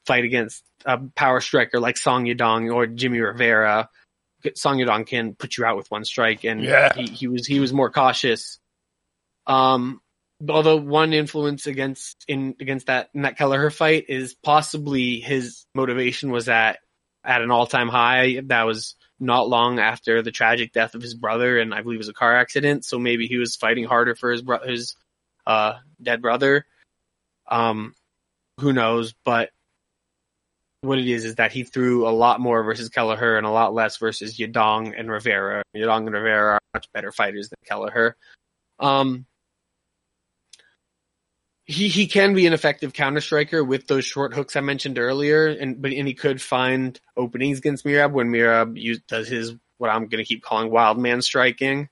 fight against a power striker like Song Yadong or Jimmy Rivera. Song Yadong can put you out with one strike and yeah. he, he was, he was more cautious. Um, although one influence against in against that in that Kelleher fight is possibly his motivation was at at an all time high. That was not long after the tragic death of his brother, and I believe it was a car accident. So maybe he was fighting harder for his bro- his uh, dead brother. Um, who knows? But what it is is that he threw a lot more versus Kelleher and a lot less versus Yadong and Rivera. Yadong and Rivera are much better fighters than Kelleher. Um, he he can be an effective counter striker with those short hooks I mentioned earlier, and but and he could find openings against Merab when Merab use, does his what I'm going to keep calling wild man striking.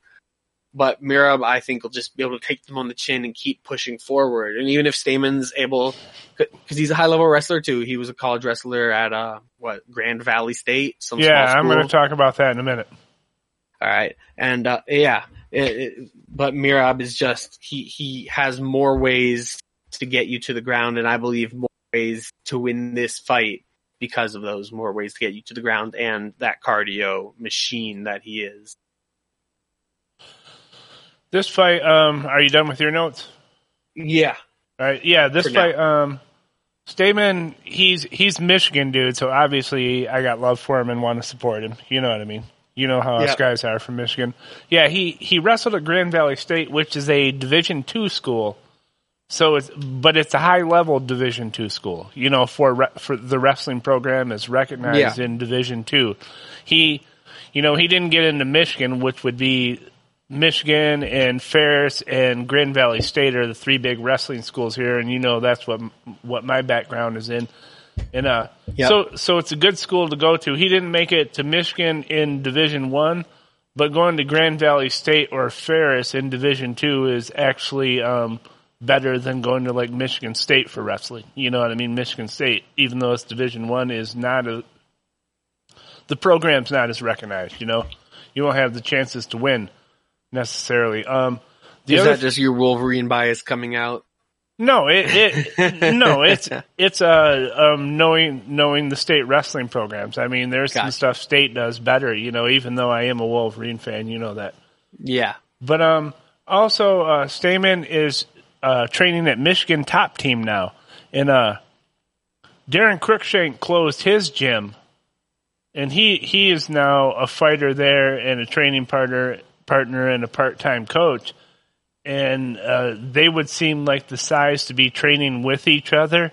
But Merab, I think, will just be able to take them on the chin and keep pushing forward. And even if Stamann's able, because he's a high level wrestler too, he was a college wrestler at uh what Grand Valley State. Some yeah, I'm going to talk about that in a minute. All right, and uh, yeah, it, it, but Merab is just he he has more ways to get you to the ground, and I believe more ways to win this fight because of those more ways to get you to the ground and that cardio machine that he is. This fight, um, are you done with your notes? Yeah, All right, yeah, this For now. fight, um, Stamann, he's he's Michigan dude, so obviously I got love for him and want to support him. You know what I mean? You know how us guys are from Michigan. Yeah, he he wrestled at Grand Valley State, which is a Division two school. So it's but it's a high level Division two school. You know, for re, for the wrestling program is recognized Yeah. in Division two. He, you know, he didn't get into Michigan, which would be Michigan and Ferris and Grand Valley State are the three big wrestling schools here, and you know that's what what my background is in. And uh, Yep. so so it's a good school to go to. He didn't make it to Michigan in Division One, but going to Grand Valley State or Ferris in Division Two is actually um, better than going to like Michigan State for wrestling. You know what I mean? Michigan State, even though it's Division One, is not a the program's not as recognized. You know, you won't have the chances to win necessarily. Um, is that just your Wolverine bias coming out? no, it, it no, it's it's uh um knowing knowing the state wrestling programs. I mean, there's some stuff state does better. You know, even though I am a Wolverine fan, you know that. Yeah, But um, also, uh, Stamann is uh, training at Michigan top team now, and uh, Daron Cruickshank closed his gym, and he he is now a fighter there and a training partner partner and a part time coach, and uh, they would seem like the size to be training with each other.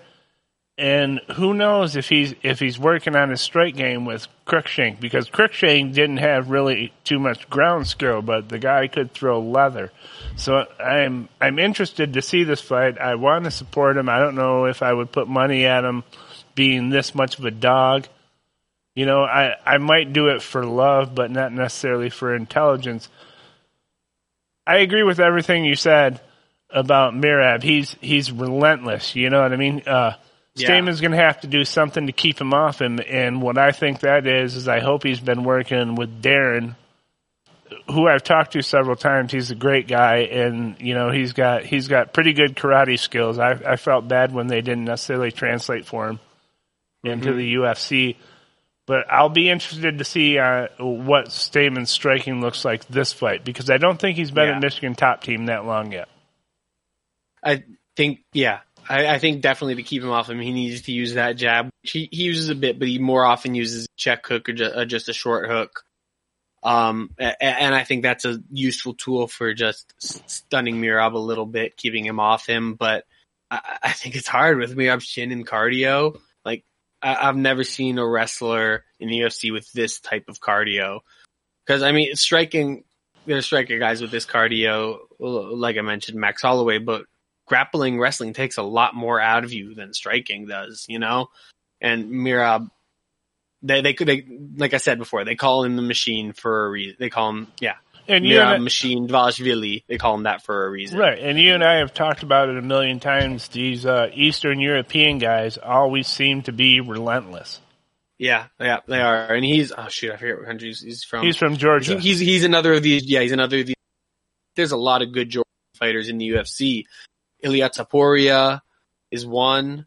And who knows if he's if he's working on his strike game with Cruickshank because Cruickshank didn't have really too much ground skill, but the guy could throw leather. So I'm I'm interested to see this fight. I want to support him. I don't know if I would put money at him being this much of a dog. You know, I I might do it for love, but not necessarily for intelligence. I agree with everything you said about Merab. He's he's relentless. You know what I mean? Uh, Yeah. Stamann's going to have to do something to keep him off him, and what I think that is is I hope he's been working with Daron, who I've talked to several times. He's a great guy, and you know he's got he's got pretty good karate skills. I I felt bad when they didn't necessarily translate for him into the UFC. But I'll be interested to see uh, what Stamann's striking looks like this fight because I don't think he's been Yeah. at Michigan top team that long yet. I think yeah. I, I think definitely to keep him off him, he needs to use that jab. He, he uses a bit, but he more often uses a check hook or ju- uh, just a short hook. Um, a- a- and I think that's a useful tool for just stunning Merab a little bit, keeping him off him. But I, I think it's hard with Merab's chin and cardio. Like I, I've never seen a wrestler in the UFC with this type of cardio. Because I mean, it's striking, there's striker guys with this cardio, like I mentioned, Max Holloway, but grappling wrestling takes a lot more out of you than striking does, you know? And Merab, they, they could, they, like I said before, they call him the machine for a reason. They call him, yeah, And you Merab and Machine Dvalishvili. They call him that for a reason. right, and you and I have talked about it a million times. These uh, Eastern European guys always seem to be relentless. Yeah, yeah, they are. And he's, oh shoot, I forget what country he's- he's from. He's from Georgia. He- he's, he's another of these, yeah, he's another of these. There's a lot of good Georgia fighters in the UFC. Ilia Topuria is one.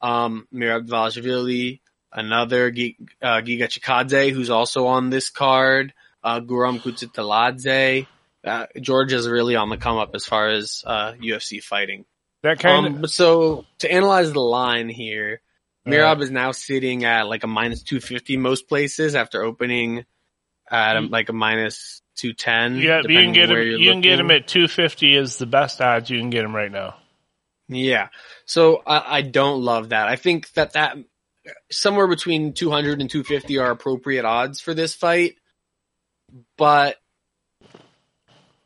Um, Merab Dvalishvili, another Gi- uh, Giga Chikadze, who's also on this card. Uh, Guram Kutateladze. Uh, Georgia's really on the come up as far as, uh, UFC fighting. that kind Um, of so to analyze the line here, Uh, Merab is now sitting at like a minus 250 most places after opening at a, like a minus 210. yeah, you can get him. You can get him at two fifty is the best odds you can get him right now. Yeah. So I, I don't love that. I think that that somewhere between 200 and 250 are appropriate odds for this fight. But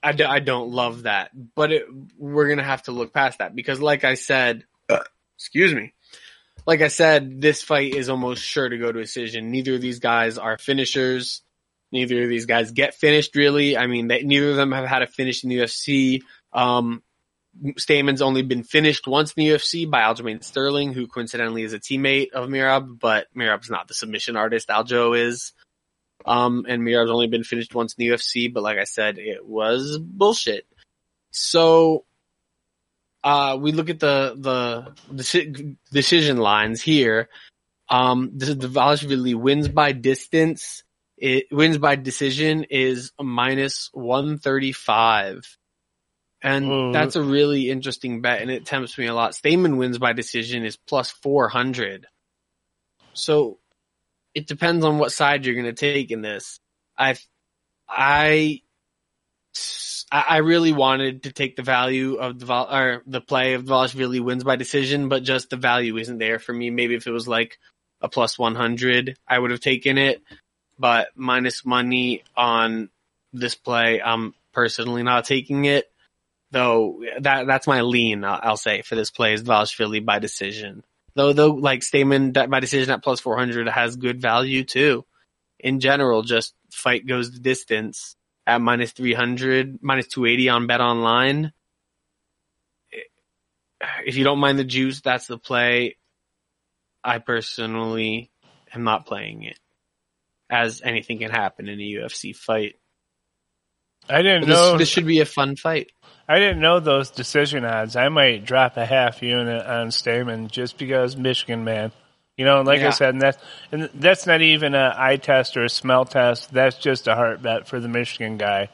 I, do, I don't love that, but it, we're gonna have to look past that because, like I said, uh, excuse me, like I said, this fight is almost sure to go to a decision. Neither of these guys are finishers. Neither of these guys get finished really. I mean, they, neither of them have had a finish in the UFC. Um, Stamann's only been finished once in the UFC by Aljamain Sterling, who coincidentally is a teammate of Merab, but Merab's not the submission artist Aljo is. Um, and Merab's only been finished once in the UFC, but like I said, it was bullshit. So, uh, we look at the, the, decision lines here. Um, this the Dvalishvili wins by distance. It wins by decision is minus 135. And Ooh. that's a really interesting bet and it tempts me a lot. Stamann wins by decision is plus 400. So it depends on what side you're going to take in this. I, I, I really wanted to take the value of the or the play of Dvalishvili wins by decision, but just the value isn't there for me. Maybe if it was like a plus 100, I would have taken it, but minus money on this play, I'm personally not taking it. Though that that's my lean, I'll say for this play is Dvalishvili by decision. Though though like Stamann by decision at plus 400 has good value too. In general, just fight goes the distance at minus 300, minus 280 on Bet Online. If you don't mind the juice, that's the play. I personally am not playing it, as anything can happen in a UFC fight. I didn't This, know. this should be a fun fight. I didn't know those decision odds. I might drop a half unit on Stamann just because Michigan man. You know, like I said, and that's and that's not even an eye test or a smell test. That's just a heart bet for the Michigan guy.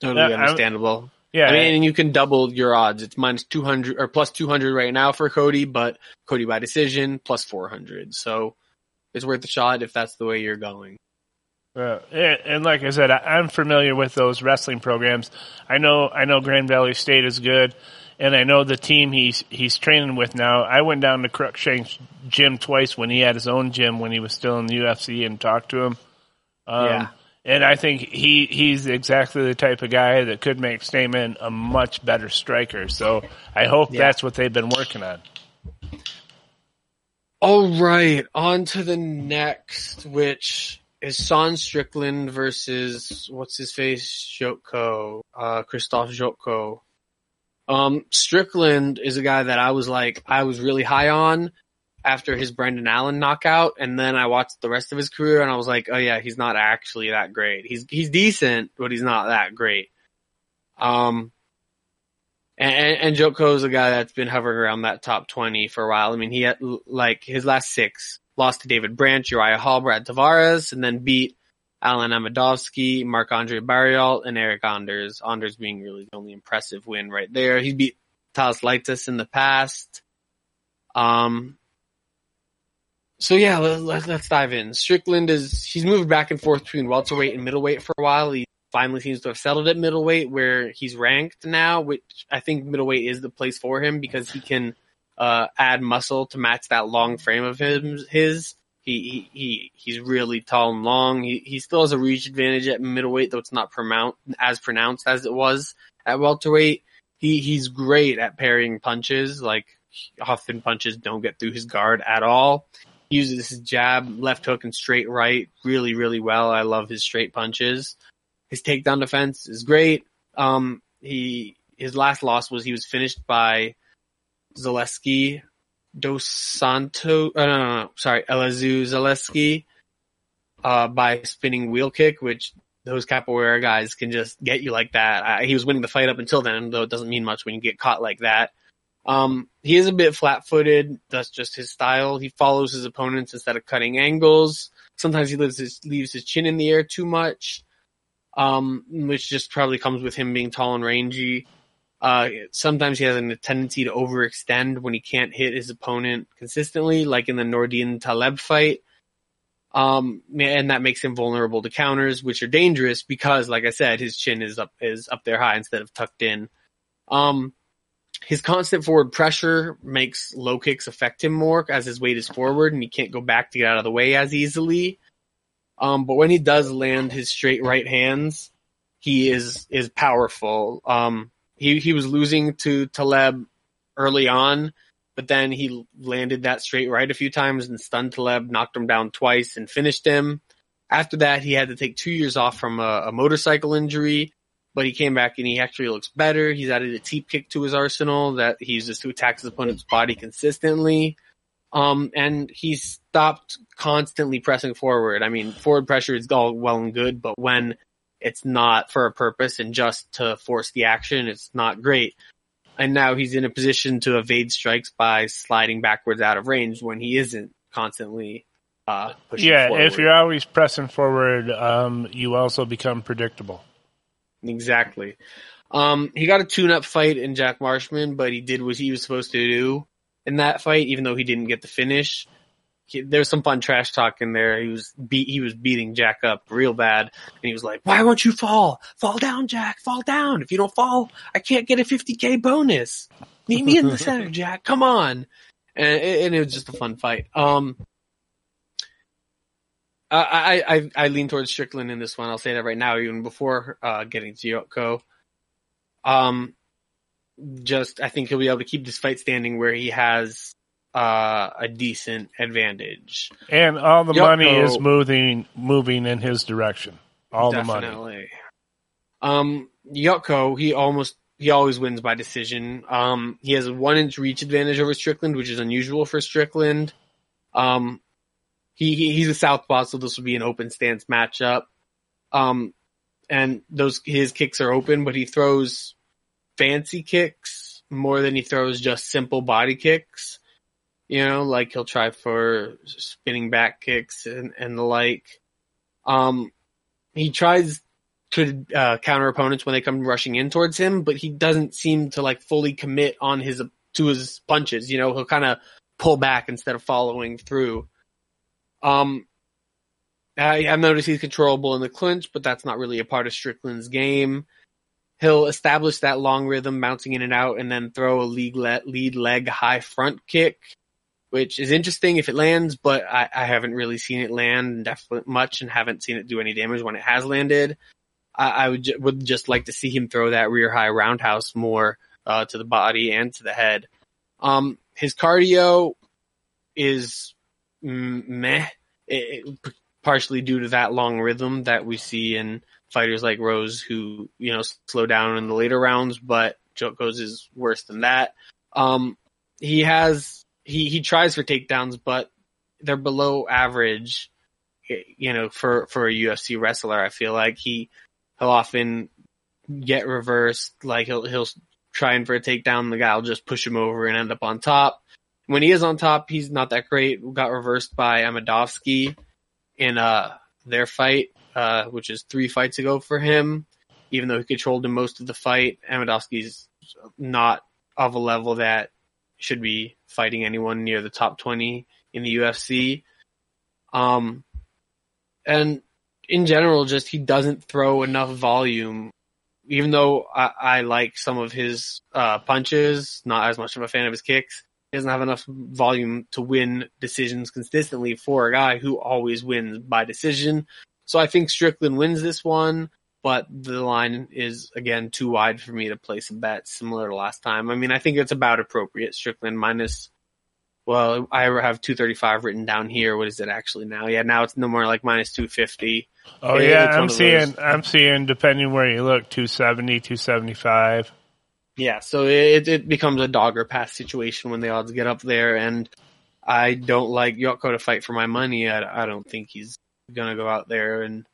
Totally Yeah, I'm- understandable. Yeah, I mean, and you can double your odds. It's minus 200 or plus 200 right now for Cody, but Cody by decision plus 400. So it's worth a shot if that's the way you're going. Uh, and, and like I said, I, I'm familiar with those wrestling programs. I know, I know Grand Valley State is good, and I know the team he's he's training with now. I went down to Cruickshank's gym twice when he had his own gym when he was still in the UFC and talked to him. Um, Yeah. And I think he he's exactly the type of guy that could make Stamann a much better striker. So I hope Yeah. that's what they've been working on. All right, on to the next, which is Sean Strickland versus what's his face, Jotko, uh, Krzysztof Jotko. Um, Strickland is a guy that I was like, I was really high on after his Brendan Allen knockout, and then I watched the rest of his career, and I was like, oh yeah, he's not actually that great. He's he's decent, but he's not that great. Um, and, and, Jotko is a guy that's been hovering around that top 20 for a while. I mean, he had like his last six lost to David Branch, Uriah Hall, Brad Tavares, and then beat Alen Amedovski, Mark Andre Barrialt, and Eric Anders. Anders being really the only impressive win right there. He beat Thales Leites in the past. Um, so yeah, let, let, let's dive in. Strickland is, he's moved back and forth between welterweight and middleweight for a while. He finally seems to have settled at middleweight where he's ranked now, which I think middleweight is the place for him because he can uh, add muscle to match that long frame of him, his. He, he, he he's really tall and long. He, he still has a reach advantage at middleweight, though it's not pronounced, as pronounced as it was at welterweight. He, he's great at parrying punches. Like, often punches don't get through his guard at all. He uses his jab, left hook, and straight right really, really well. I love his straight punches. His takedown defense is great. Um, he his last loss was he was finished by Zaleski dos Santo. Uh, no, no, no, sorry, Elizeu Zaleski uh, by spinning wheel kick, which those capoeira guys can just get you like that. I, he was winning the fight up until then, though it doesn't mean much when you get caught like that. Um, he is a bit flat-footed. That's just his style. He follows his opponents instead of cutting angles. Sometimes he his, leaves his chin in the air too much, um, which just probably comes with him being tall and rangy. Uh, sometimes he has a tendency to overextend when he can't hit his opponent consistently, like in the Nordine Taleb fight. Um, and that makes him vulnerable to counters, which are dangerous because, like I said, his chin is up, is up there high instead of tucked in. Um, his constant forward pressure makes low kicks affect him more as his weight is forward and he can't go back to get out of the way as easily. Um, but when he does land his straight right hands, he is is powerful. Um, he he was losing to Taleb early on, but then he landed that straight right a few times and stunned Taleb, knocked him down twice, and finished him. After that, he had to take two years off from a, a motorcycle injury, but he came back and he actually looks better. He's added a teep kick to his arsenal that he uses to attack his opponent's body consistently. Um, and he stopped constantly pressing forward. I mean, forward pressure is all well and good, but when it's not for a purpose and just to force the action, it's not great. And now he's in a position to evade strikes by sliding backwards out of range when he isn't constantly uh, pushing Yeah, forward. if you're always pressing forward, um, you also become predictable. Exactly. Um, he got a tune-up fight in Jack Marshman, but he did what he was supposed to do in that fight, even though he didn't get the finish. He, there was some fun trash talk in there. He was beat, he was beating Jack up real bad, and he was like, "Why won't you fall? Fall down, Jack. Fall down. If you don't fall, I can't get a 50k bonus. Meet me in the center, Jack. Come on." And, and it was just a fun fight. Um, I, I, I, I lean towards Strickland in this one. I'll say that right now, even before uh, getting to Jotko. Um, just I think he'll be able to keep this fight standing where he has uh, a decent advantage. And all the Yep. money is Oh. moving moving in his direction. All the money. Um, Jotko, he almost he always wins by decision. Um, he has a one inch reach advantage over Strickland, which is unusual for Strickland. Um, he, he he's a southpaw, so this will be an open stance matchup. Um, and those his kicks are open, but he throws fancy kicks more than he throws just simple body kicks. You know, like he'll try for spinning back kicks and, and the like. Um, he tries to uh, counter opponents when they come rushing in towards him, but he doesn't seem to like fully commit on his to his punches. You know, he'll kind of pull back instead of following through. Um, I, I've noticed he's controllable in the clinch, but that's not really a part of Strickland's game. He'll establish that long rhythm, bouncing in and out, and then throw a lead, le- lead leg high front kick, which is interesting if it lands, but I, I haven't really seen it land definitely much and haven't seen it do any damage when it has landed. I, I would, ju- would just like to see him throw that rear high roundhouse more, uh, to the body and to the head. Um, his cardio is meh, it, it- partially due to that long rhythm that we see in fighters like Rose who, you know, slow down in the later rounds, but Jotko's is worse than that. Um, he has, he, he tries for takedowns, but they're below average, you know, for, for a UFC wrestler. I feel like he, he'll often get reversed, like he'll, he'll try and for a takedown, the guy will just push him over and end up on top. When he is on top, he's not that great. Got reversed by Amedovski in, uh, their fight uh, which is three fights ago for him. Even though he controlled him most of the fight, Amedovski's not of a level that should be fighting anyone near the top 20 in the UFC. Um, and in general, just he doesn't throw enough volume. Even though I, I like some of his uh, punches, not as much of a fan of his kicks. He doesn't have enough volume to win decisions consistently for a guy who always wins by decision. So I think Strickland wins this one, but the line is again too wide for me to place a bet similar to last time. I mean, I think it's about appropriate. Strickland minus, well, I have 235 written down here. What is it actually now? Yeah, now it's no more like minus 250. Oh It- yeah, I'm seeing I'm seeing depending where you look, 270, 275. Yeah, so it, it becomes a dog or pass situation when the odds get up there, and I don't like Jotko to fight for my money. I, I don't think he's gonna go out there and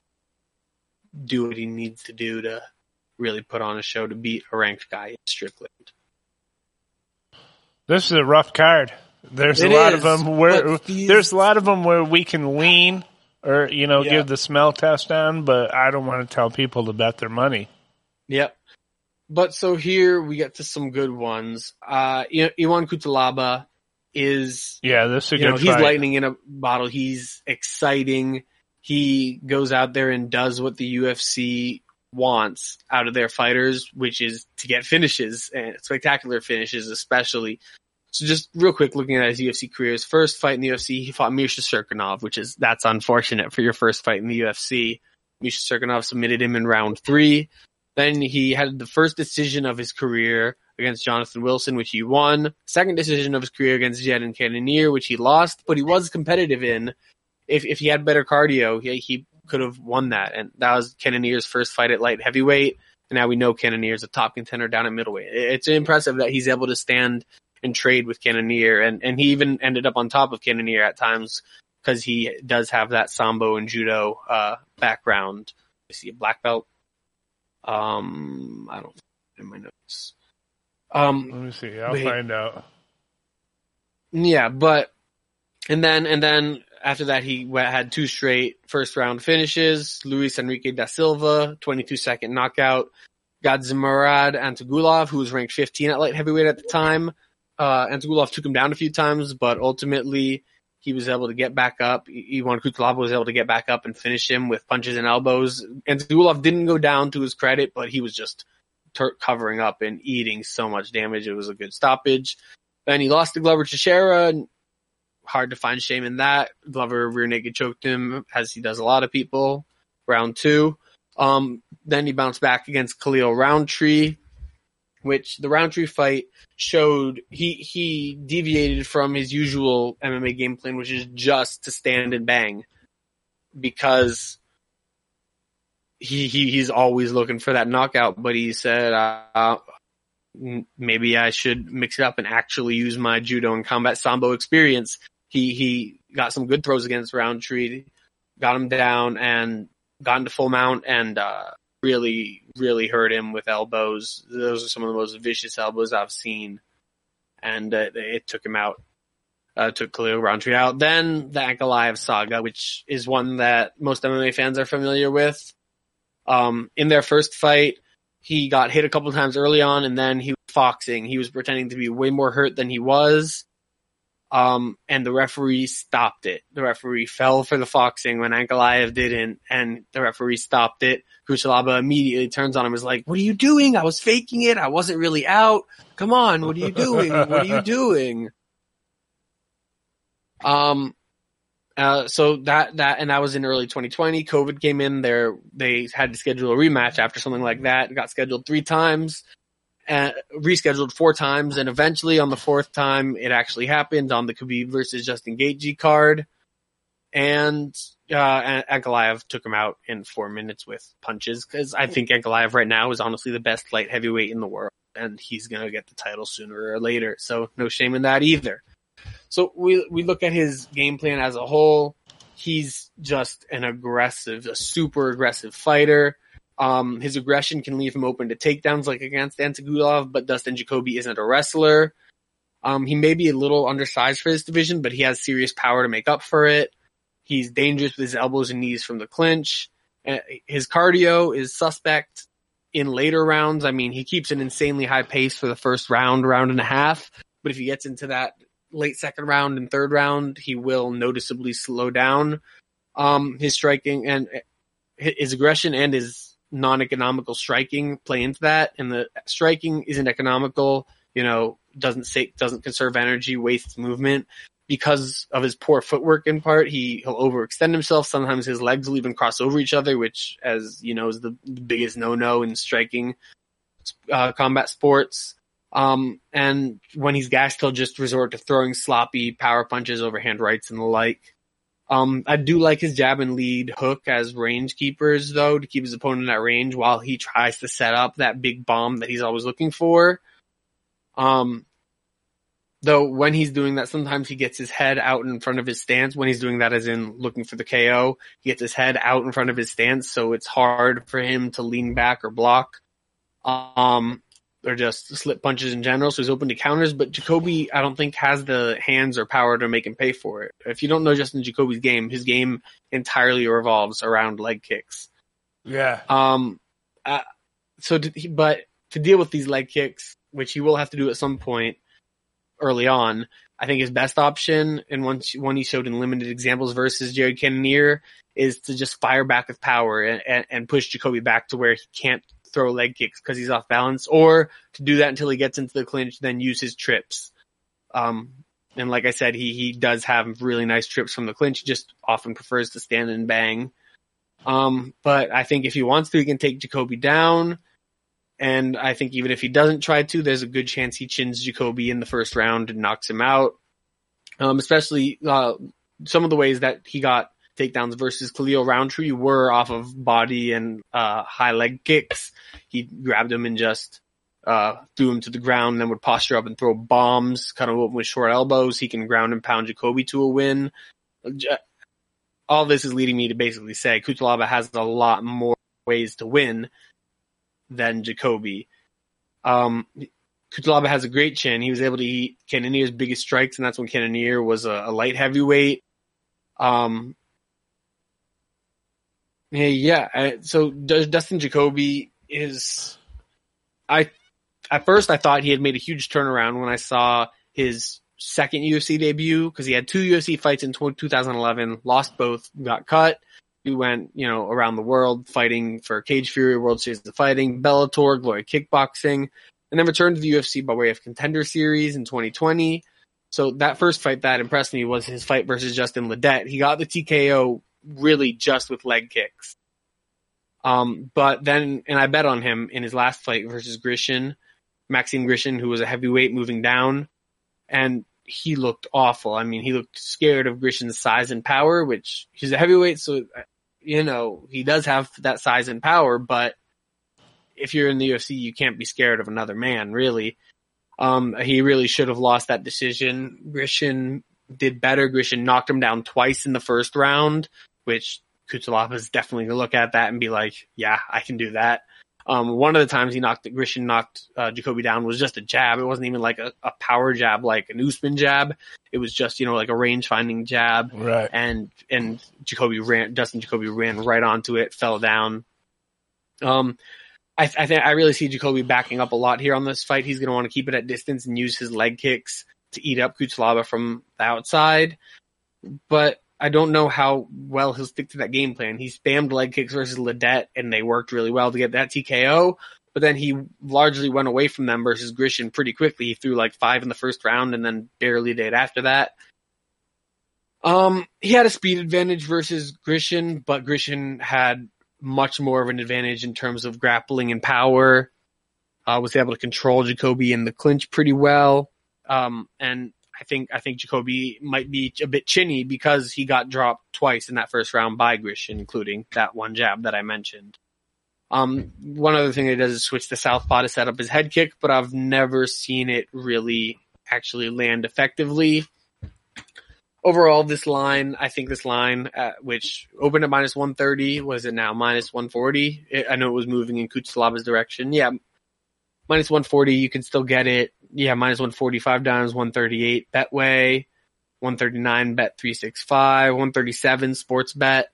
do what he needs to do to really put on a show to beat a ranked guy in Strickland. This is a rough card. There's It a lot is, of them where these- there's a lot of them where we can lean or you know Yeah. give the smell test on, but I don't want to tell people to bet their money. Yep. But so here we get to some good ones. Uh, Ion Cutelaba is Yeah, this is a good know, he's lightning in a bottle. He's exciting. He goes out there and does what the UFC wants out of their fighters, which is to get finishes and spectacular finishes, especially. So just real quick, looking at his UFC career, his first fight in the UFC, he fought Misha Cirkunov, which is, that's unfortunate for your first fight in the UFC. Misha Cirkunov submitted him in round three. Then he had the first decision of his career against Jonathan Wilson, which he won. Second decision of his career against Jared Cannonier, which he lost, but he was competitive in. If if he had better cardio, he, he could have won that. And that was Cannonier's first fight at light heavyweight. And now we know Cannonier is a top contender down at middleweight. It's impressive that he's able to stand and trade with Cannonier. And, and he even ended up on top of Cannonier at times because he does have that sambo and judo, uh, background. I see a black belt. Um, I don't in my notes. Um, Let me see. I'll wait. find out. Yeah, but and then and then after that he had two straight first round finishes. Luis Henrique da Silva, 22 second knockout. Gadzhimurad Antigulov, who was ranked 15 at light heavyweight at the time. Uh, Antigulov took him down a few times, but ultimately he was able to get back up. Ivan Cutelaba was able to get back up and finish him with punches and elbows. Antigulov didn't go down to his credit, but he was just ter- covering up and eating so much damage. It was a good stoppage. Then he lost to Glover Teixeira. Hard to find shame in that. Glover rear naked choked him, as he does a lot of people. Round two. Um, then he bounced back against Khalil Rountree, which the Rountree fight showed he he deviated from his usual MMA game plan, which is just to stand and bang, because he, he he's always looking for that knockout. But he said, uh, m- maybe I should mix it up and actually use my judo and combat sambo experience. He he got some good throws against Rountree, got him down and got into full mount and uh, really really hurt him with elbows. Those are some of the most vicious elbows I've seen, and uh, it took him out. Uh, took Khalil Rountree out. Then the Ankalaev saga, which is one that most MMA fans are familiar with. Um, in their first fight, he got hit a couple times early on and then he was foxing. He was pretending to be way more hurt than he was. Um, and the referee stopped it. The referee fell for the foxing when Ankalaev didn't, and the referee stopped it. Cutelaba immediately turns on him and is like, what are you doing? I was faking it. I wasn't really out. Come on. What are you doing? what are you doing? Um, uh, so that, that, and that was in early 2020. COVID came in there. They had to schedule a rematch after something like that. It got scheduled three times rescheduled four times. And eventually on the fourth time, it actually happened on the Khabib versus Justin Gaethje card. And, uh, Ankalaev took him out in four minutes with punches because I think Ankalaev right now is honestly the best light heavyweight in the world and he's to get the title sooner or later. So no shame in that either. So we we look at his game plan as a whole. He's just an aggressive, a super aggressive fighter. Um, his aggression can leave him open to takedowns like against Antigulov, but Dustin Jacoby isn't a wrestler. Um, he may be a little undersized for this division, but he has serious power to make up for it. He's dangerous with his elbows and knees from the clinch. Uh, his cardio is suspect in later rounds. I mean, he keeps an insanely high pace for the first round, round and a half. But if he gets into that late second round and third round, he will noticeably slow down. Um, his striking and his aggression and his non-economical striking play into that. And the striking isn't economical, you know, doesn't say, doesn't conserve energy, wastes movement. Because of his poor footwork in part, he, he'll overextend himself. Sometimes his legs will even cross over each other, which, as you know, is the, the biggest no-no in striking, uh, combat sports. Um, and when he's gassed, he'll just resort to throwing sloppy power punches, overhand rights, and the like. Um, I do like his jab and lead hook as range keepers, though, to keep his opponent at range while he tries to set up that big bomb that he's always looking for. Um, though when he's doing that, sometimes he gets his head out in front of his stance. When he's doing that, as in looking for the KO, he gets his head out in front of his stance, so it's hard for him to lean back or block. Um, or just slip punches in general. So he's open to counters, but Jacoby, I don't think has the hands or power to make him pay for it. If you don't know Justin Jacoby's game, his game entirely revolves around leg kicks. Yeah. Um, uh, so, to, but to deal with these leg kicks, which he will have to do at some point early on, I think his best option, and one, one he showed in limited examples versus Jared Cannonier, is to just fire back with power and, and, and push Jacoby back to where he can't throw leg kicks because he's off balance, or to do that until he gets into the clinch, then use his trips. Um, and like I said, he he does have really nice trips from the clinch. He just often prefers to stand and bang. Um, but I think if he wants to, he can take Jacoby down. And I think even if he doesn't try to, there's a good chance he chins Jacoby in the first round and knocks him out. Um, especially, uh, some of the ways that he got takedowns versus Khalil Rountree were off of body and, uh, high leg kicks. He grabbed him and just, uh, threw him to the ground then would posture up and throw bombs, kind of with short elbows. He can ground and pound Jacoby to a win. All this is leading me to basically say Cutelaba has a lot more ways to win than Jacoby. Um, Cutelaba has a great chin. He was able to eat Cannonier's biggest strikes, and that's when Cannonier was a, a light heavyweight. Um, yeah. So Dustin Jacoby is, I, at first I thought he had made a huge turnaround when I saw his second UFC debut because he had two UFC fights in 2011, lost both, got cut. He went, you know, around the world fighting for Cage Fury, World Series of Fighting, Bellator, Glory Kickboxing, and then returned to the UFC by way of Contender Series in 2020. So that first fight that impressed me was his fight versus Justin Ledet. He got the TKO really just with leg kicks. Um, but then, and I bet on him in his last fight versus Grishin, Maxime Grishin, who was a heavyweight moving down, and he looked awful. I mean, he looked scared of Grishin's size and power, which he's a heavyweight, so you know, he does have that size and power, but if you're in the UFC, you can't be scared of another man, really. Um, he really should have lost that decision. Grishin did better. Grishin knocked him down twice in the first round, which Cutelaba is definitely going to look at that and be like, yeah, I can do that. Um, one of the times he knocked, Grishin knocked, uh, Jacoby down was just a jab. It wasn't even like a, a power jab, like an Usman jab. It was just, you know, like a range finding jab. Right. And, and Jacoby ran, Dustin Jacoby ran right onto it, fell down. Um, I, I think I really see Jacoby backing up a lot here on this fight. He's going to want to keep it at distance and use his leg kicks to eat up Cutelaba from the outside. But I don't know how well he'll stick to that game plan. He spammed leg kicks versus Ledet and they worked really well to get that TKO, but then he largely went away from them versus Grishin pretty quickly. He threw like five in the first round and then barely did after that. Um, he had a speed advantage versus Grishin, but Grishin had much more of an advantage in terms of grappling and power. Uh, was able to control Jacoby in the clinch pretty well. Um, and I think I think Jacoby might be a bit chinny because he got dropped twice in that first round by Grishin, including that one jab that I mentioned. Um, one other thing he does is switch the southpaw to set up his head kick, but I've never seen it really actually land effectively. Overall, this line, I think this line, uh, which opened at minus 130, was it now minus 140? It, I know it was moving in Cutelab's direction. Yeah, minus 140, you can still get it. Yeah, minus 145 down is 138 Betway, 139 Bet 365, 137 Sports Bet,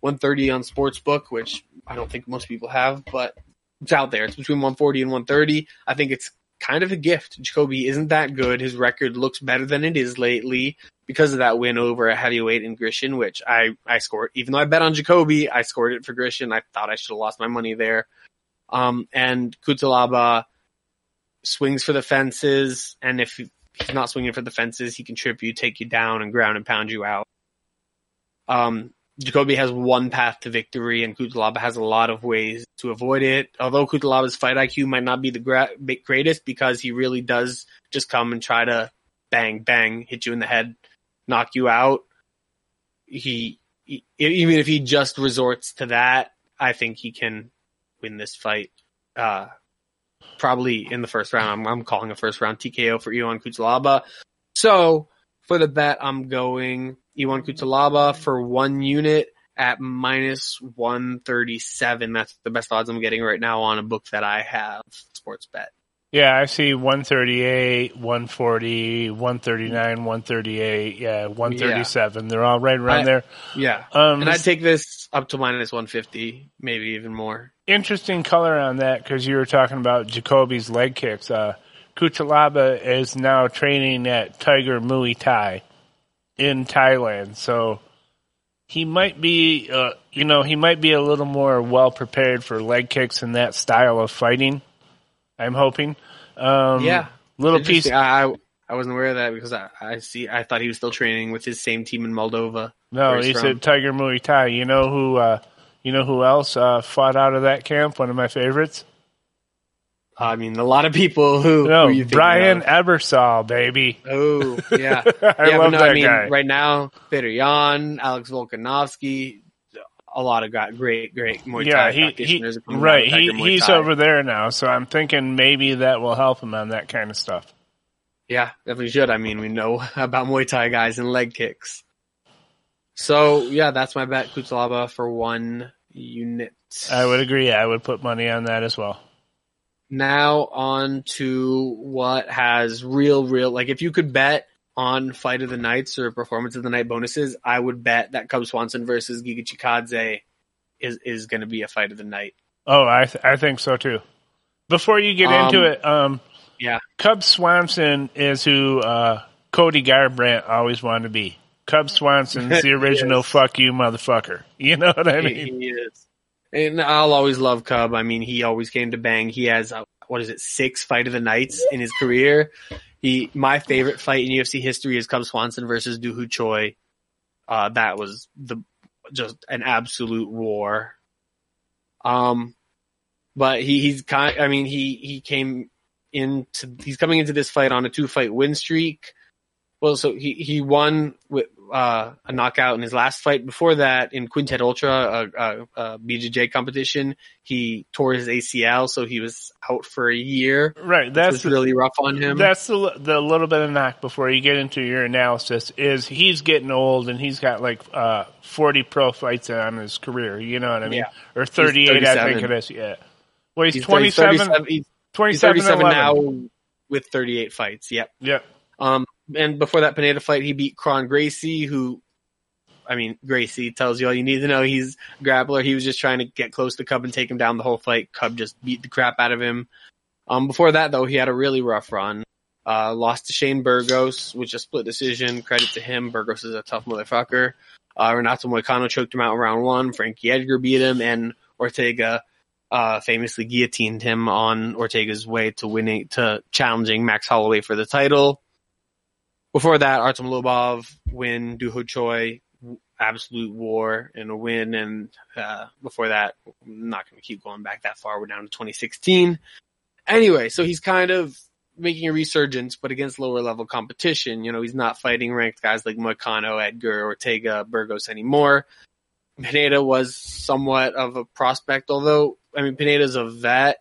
130 on Sportsbook, which I don't think most people have, but it's out there. It's between 140 and 130. I think it's kind of a gift. Jacoby isn't that good. His record looks better than it is lately because of that win over a heavyweight in Grishin, which I, I scored. Even though I bet on Jacoby, I scored it for Grishin. I thought I should have lost my money there. Um, and Cutelaba swings for the fences, and if he's not swinging for the fences, he can trip you, take you down, and ground and pound you out. Um, Jacoby has one path to victory, and Cutelaba has a lot of ways to avoid it. Although Cutelaba's fight IQ might not be the gra- greatest because he really does just come and try to bang, bang, hit you in the head, knock you out. He, he even if he just resorts to that, I think he can win this fight. Uh, probably in the first round. I'm, I'm calling a first round TKO for Ion Cutelaba. So for the bet, I'm going Ion Cutelaba for one unit at minus 137. That's the best odds I'm getting right now on a book that I have, sports bet. Yeah, I see 138, 140, 139, 138, yeah, 137. Yeah. They're all right around I, there. Yeah. Um, and I'd take this up to minus 150, maybe even more. Interesting color on that because you were talking about Jacoby's leg kicks. Uh, Cutelaba is now training at Tiger Muay Thai in Thailand. So he might be, uh, you know, he might be a little more well prepared for leg kicks and that style of fighting I'm hoping. Um, yeah, little piece. I I wasn't aware of that because I, I see. I thought he was still training with his same team in Moldova. No, he's from. at Tiger Muay Thai. You know who? Uh, You know who else uh, fought out of that camp? One of my favorites. I mean, a lot of people who, No, who Brian of? Ebersole, baby. Oh, yeah. I yeah, love no, that I mean, guy. right now, Petr Yan, Alex Volkanovski, a lot of got great, great Muay yeah, Thai he, he practitioners. out right. He he's Thai. over there now, so I'm thinking maybe that will help him on that kind of stuff. Yeah, definitely should. I mean, we know about Muay Thai guys and leg kicks. So yeah, that's my bet, Cutelaba for one unit. I would agree. I would put money on that as well. Now on to what has real, real, like if you could bet on fight of the nights or performance of the night bonuses, I would bet that Cub Swanson versus Giga Chikadze is, is going to be a fight of the night. Oh, I th- I think so too. Before you get Um, into it, um, yeah. Cub Swanson is who uh, Cody Garbrandt always wanted to be. Cub Swanson's the original Yes. "fuck you, motherfucker." You know what I He, mean? he is. And I'll always love Cub. I mean, he always came to bang. He has, uh, what is it, six fight of the nights in his career. He, my favorite fight in UFC history is Cub Swanson versus Dooho Choi. Uh, that was the, just an absolute war. Um, but he, he's kind, I mean, he, he came into, he's coming into this fight on a two fight win streak. Well, so he, he won with, uh, a knockout in his last fight. Before that, in Quintet Ultra, a, a, a BJJ competition, he tore his ACL, so he was out for a year. Right. That's the, really rough on him. that's the the little bit of knock before you get into your analysis is he's getting old and he's got like uh, forty pro fights on his career. You know what I mean? Yeah. Or thirty eight, I think 37. it is. Yeah. Well, he's, He's 27, 37 he's, 27 he's 37 now with 38 fights. Yep. Yep. Um, and before that Pineda fight, he beat Kron Gracie, who, I mean, Gracie tells you all you need to know. He's a grappler. He was just trying to get close to Cub and take him down the whole fight. Cub just beat the crap out of him. Um, before that though, he had a really rough run. Uh, lost to Shane Burgos, which is a split decision. Credit to him. Burgos is a tough motherfucker. Uh, Renato Moicano choked him out in round one. Frankie Edgar beat him and Ortega, uh, famously guillotined him on Ortega's way to winning, to challenging Max Holloway for the title. Before that, Artem Lobov win, Dooho Choi, absolute war and a win. And, uh, before that, I'm not going to keep going back that far. We're down to 2016. Anyway, so he's kind of making a resurgence, but against lower level competition. You know, he's not fighting ranked guys like Moicano, Edgar, Ortega, Burgos anymore. Pineda was somewhat of a prospect, although, I mean, Pineda's a vet.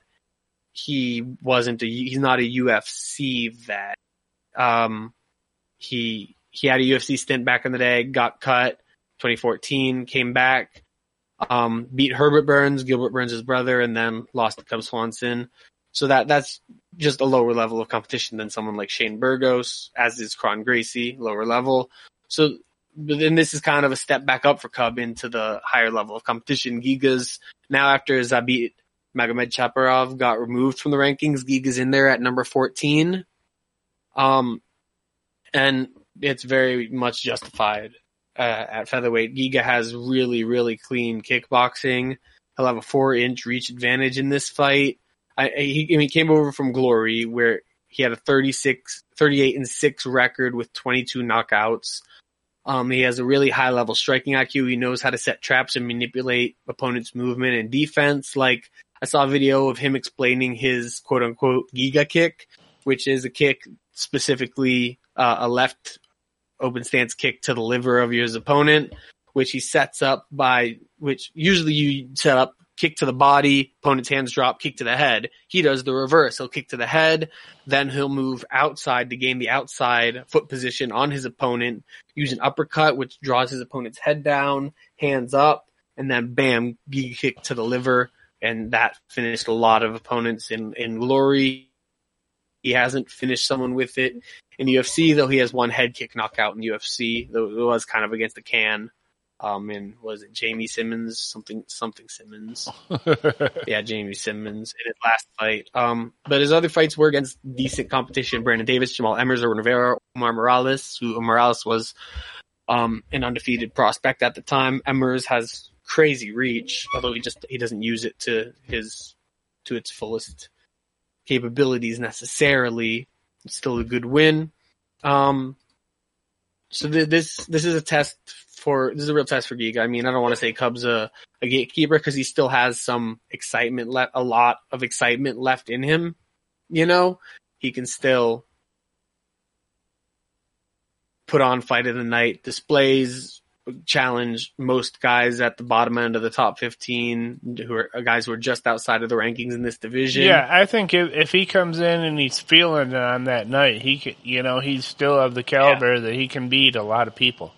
He wasn't a, he's not a UFC vet. Um, he, he had a UFC stint back in the day, got cut, 2014, came back, um, beat Herbert Burns, Gilbert Burns' brother, and then lost to Cub Swanson. So that, that's just a lower level of competition than someone like Shane Burgos, as is Kron Gracie, lower level. So, but then this is kind of a step back up for Cub into the higher level of competition. Giga's now after Zabit Magomedsharipov got removed from the rankings, Giga's in there at number 14. Um, and it's very much justified uh, at featherweight. Giga has really, really clean kickboxing. He'll have a four inch reach advantage in this fight. I, he, I mean, he came over from Glory where he had a 36, 38 and 6 record with 22 knockouts. Um, he has a really high level striking IQ. He knows how to set traps and manipulate opponents' movement and defense. Like, I saw a video of him explaining his quote unquote Giga kick, which is a kick specifically, uh, a left open stance kick to the liver of your opponent, which he sets up by, which usually you set up kick to the body, opponent's hands drop, kick to the head. He does the reverse. He'll kick to the head, then he'll move outside to gain the outside foot position on his opponent, use an uppercut, which draws his opponent's head down, hands up, and then bam, kick to the liver. And that finished a lot of opponents in, in glory. He hasn't finished someone with it in UFC, though he has one head kick knockout in UFC, though it was kind of against the can. Um, and was it Jamey Simmons? Something, something Simmons. yeah, Jamey Simmons in his last fight. Um, but his other fights were against decent competition. Brandon Davis, Jamal Emmers, Erwin Rivera, Omar Morales, who Morales was, um, an undefeated prospect at the time. Emmers has crazy reach, although he just, he doesn't use it to his, to its fullest capabilities necessarily. It's still a good win. Um, so th- this this is a test for this is a real test for Giga. I mean, I don't want to say Cub's a, a gatekeeper because he still has some excitement left, a lot of excitement left in him. You know, he can still put on fight of the night displays, challenge most guys at the bottom end of the top 15 who are guys who are just outside of the rankings in this division. Yeah, I think if, if he comes in and he's feeling it on that night, he can, you know, he's still of the caliber yeah. that he can beat a lot of people.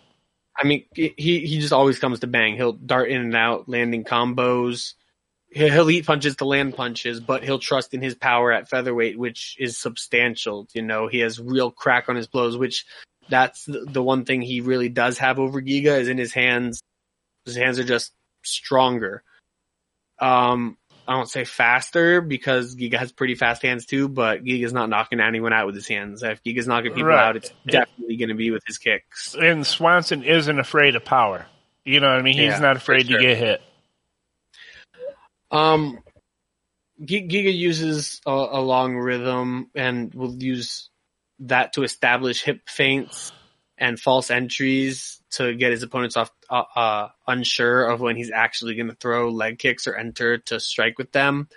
I mean, he he just always comes to bang. He'll dart in and out, landing combos. He'll, he'll eat punches to land punches, but he'll trust in his power at featherweight, which is substantial. You know, he has real crack on his blows, which that's the, one thing he really does have over Giga is in his hands. His hands are just stronger. Um, I don't say faster because Giga has pretty fast hands too, but Giga's not knocking anyone out with his hands. If Giga's knocking people right. out, it's definitely going to be with his kicks. And Swanson isn't afraid of power. You know what I mean? He's yeah, not afraid sure. to get hit. Um, Giga uses a, a long rhythm and will use that to establish hip feints and false entries to get his opponents off uh, uh, unsure of when he's actually going to throw leg kicks or enter to strike with them.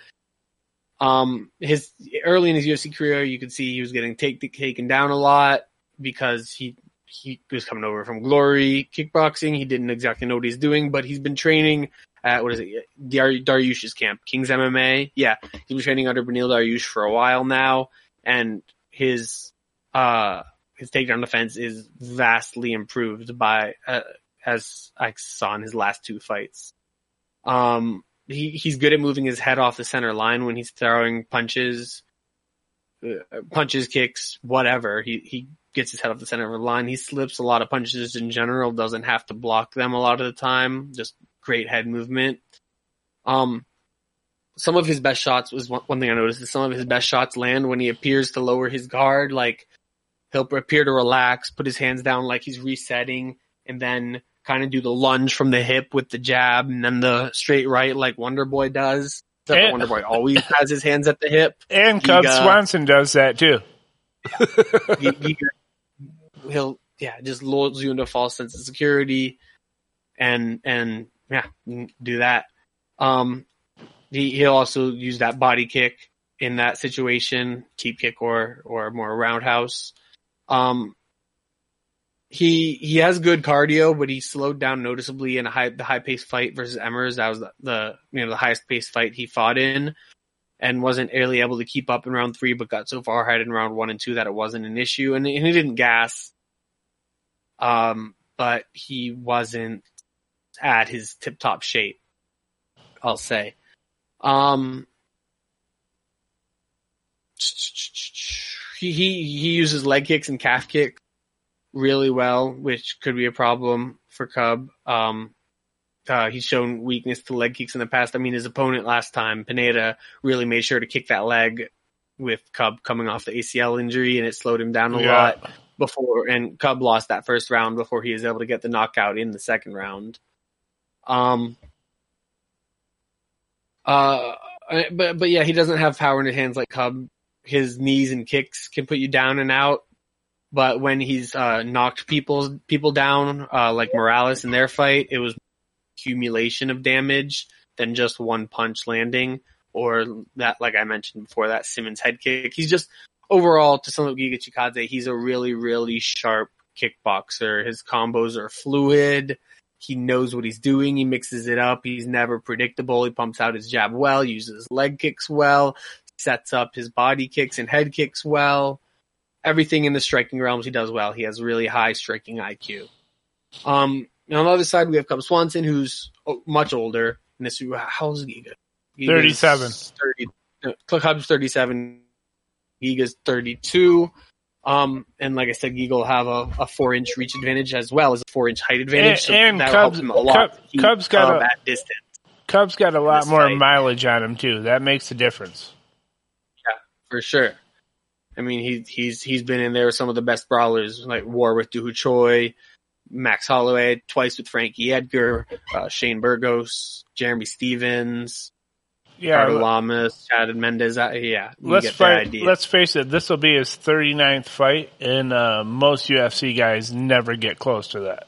Um, his early in his UFC career, you could see he was getting take, taken down a lot because he he was coming over from Glory kickboxing. He didn't exactly know what he's doing, but he's been training at what is it, Dar- Dariush's camp, King's MMA. Yeah, he's been training under Beneil Dariush for a while now, and his uh his takedown defense is vastly improved by uh, as I saw in his last two fights. Um, he he's good at moving his head off the center line when he's throwing punches, uh, punches, kicks, whatever. He he gets his head off the center of the line. He slips a lot of punches in general. Doesn't have to block them a lot of the time. Just great head movement. Um, some of his best shots was one, one thing I noticed is some of his best shots land when he appears to lower his guard, like he'll appear to relax, put his hands down like he's resetting, and then kind of do the lunge from the hip with the jab and then the straight right like Wonder Boy does. Wonder Boy always has his hands at the hip. And Cub Swanson does that too. he, he, he'll yeah just lulls you into a false sense of security, and and yeah do that. Um, he he'll also use that body kick in that situation, keep kick or or more roundhouse. Um, he he has good cardio, but he slowed down noticeably in a high the high paced fight versus Emmers. That was the, the you know the highest paced fight he fought in, and wasn't really able to keep up in round three, but got so far ahead in round one and two that it wasn't an issue, and, and he didn't gas. Um, but he wasn't at his tip top shape. I'll say. Um, he, he, uses leg kicks and calf kicks really well, which could be a problem for Cub. Um, uh, he's shown weakness to leg kicks in the past. I mean, his opponent last time, Pineda, really made sure to kick that leg with Cub coming off the ACL injury and it slowed him down a yeah. lot before, and Cub lost that first round before he was able to get the knockout in the second round. Um, uh, but, but yeah, he doesn't have power in his hands like Cub his knees and kicks can put you down and out. But when he's uh, knocked people people down, uh, like Morales in their fight, it was accumulation of damage than just one punch landing or that, like I mentioned before, that Simmons head kick. He's just overall to some of Giga Chikadze, he's a really, really sharp kickboxer. His combos are fluid. He knows what he's doing. He mixes it up. He's never predictable. He pumps out his jab well, uses leg kicks well sets up his body kicks and head kicks well. Everything in the striking realms he does well. He has really high striking IQ. Um, on the other side, we have Cub Swanson, who's much older. And this, how old is Giga? Giga's 37. 30, uh, Cub's 37. Giga's 32. Um, and like I said, Giga will have a, a, four inch reach advantage as well as a four inch height advantage. So and, and Cubs, Cub, Cubs got a, distance. Cubs got a lot more fight. mileage on him too. That makes a difference for sure. I mean, he, he's he's been in there with some of the best brawlers, like War with Ho Choi, Max Holloway, twice with Frankie Edgar, uh, Shane Burgos, Jeremy Stephens. Yeah, Ricardo Lamas, Chad Mendes. Yeah, let's fight. Let's face it. This will be his 39th fight, and uh, most UFC guys never get close to that.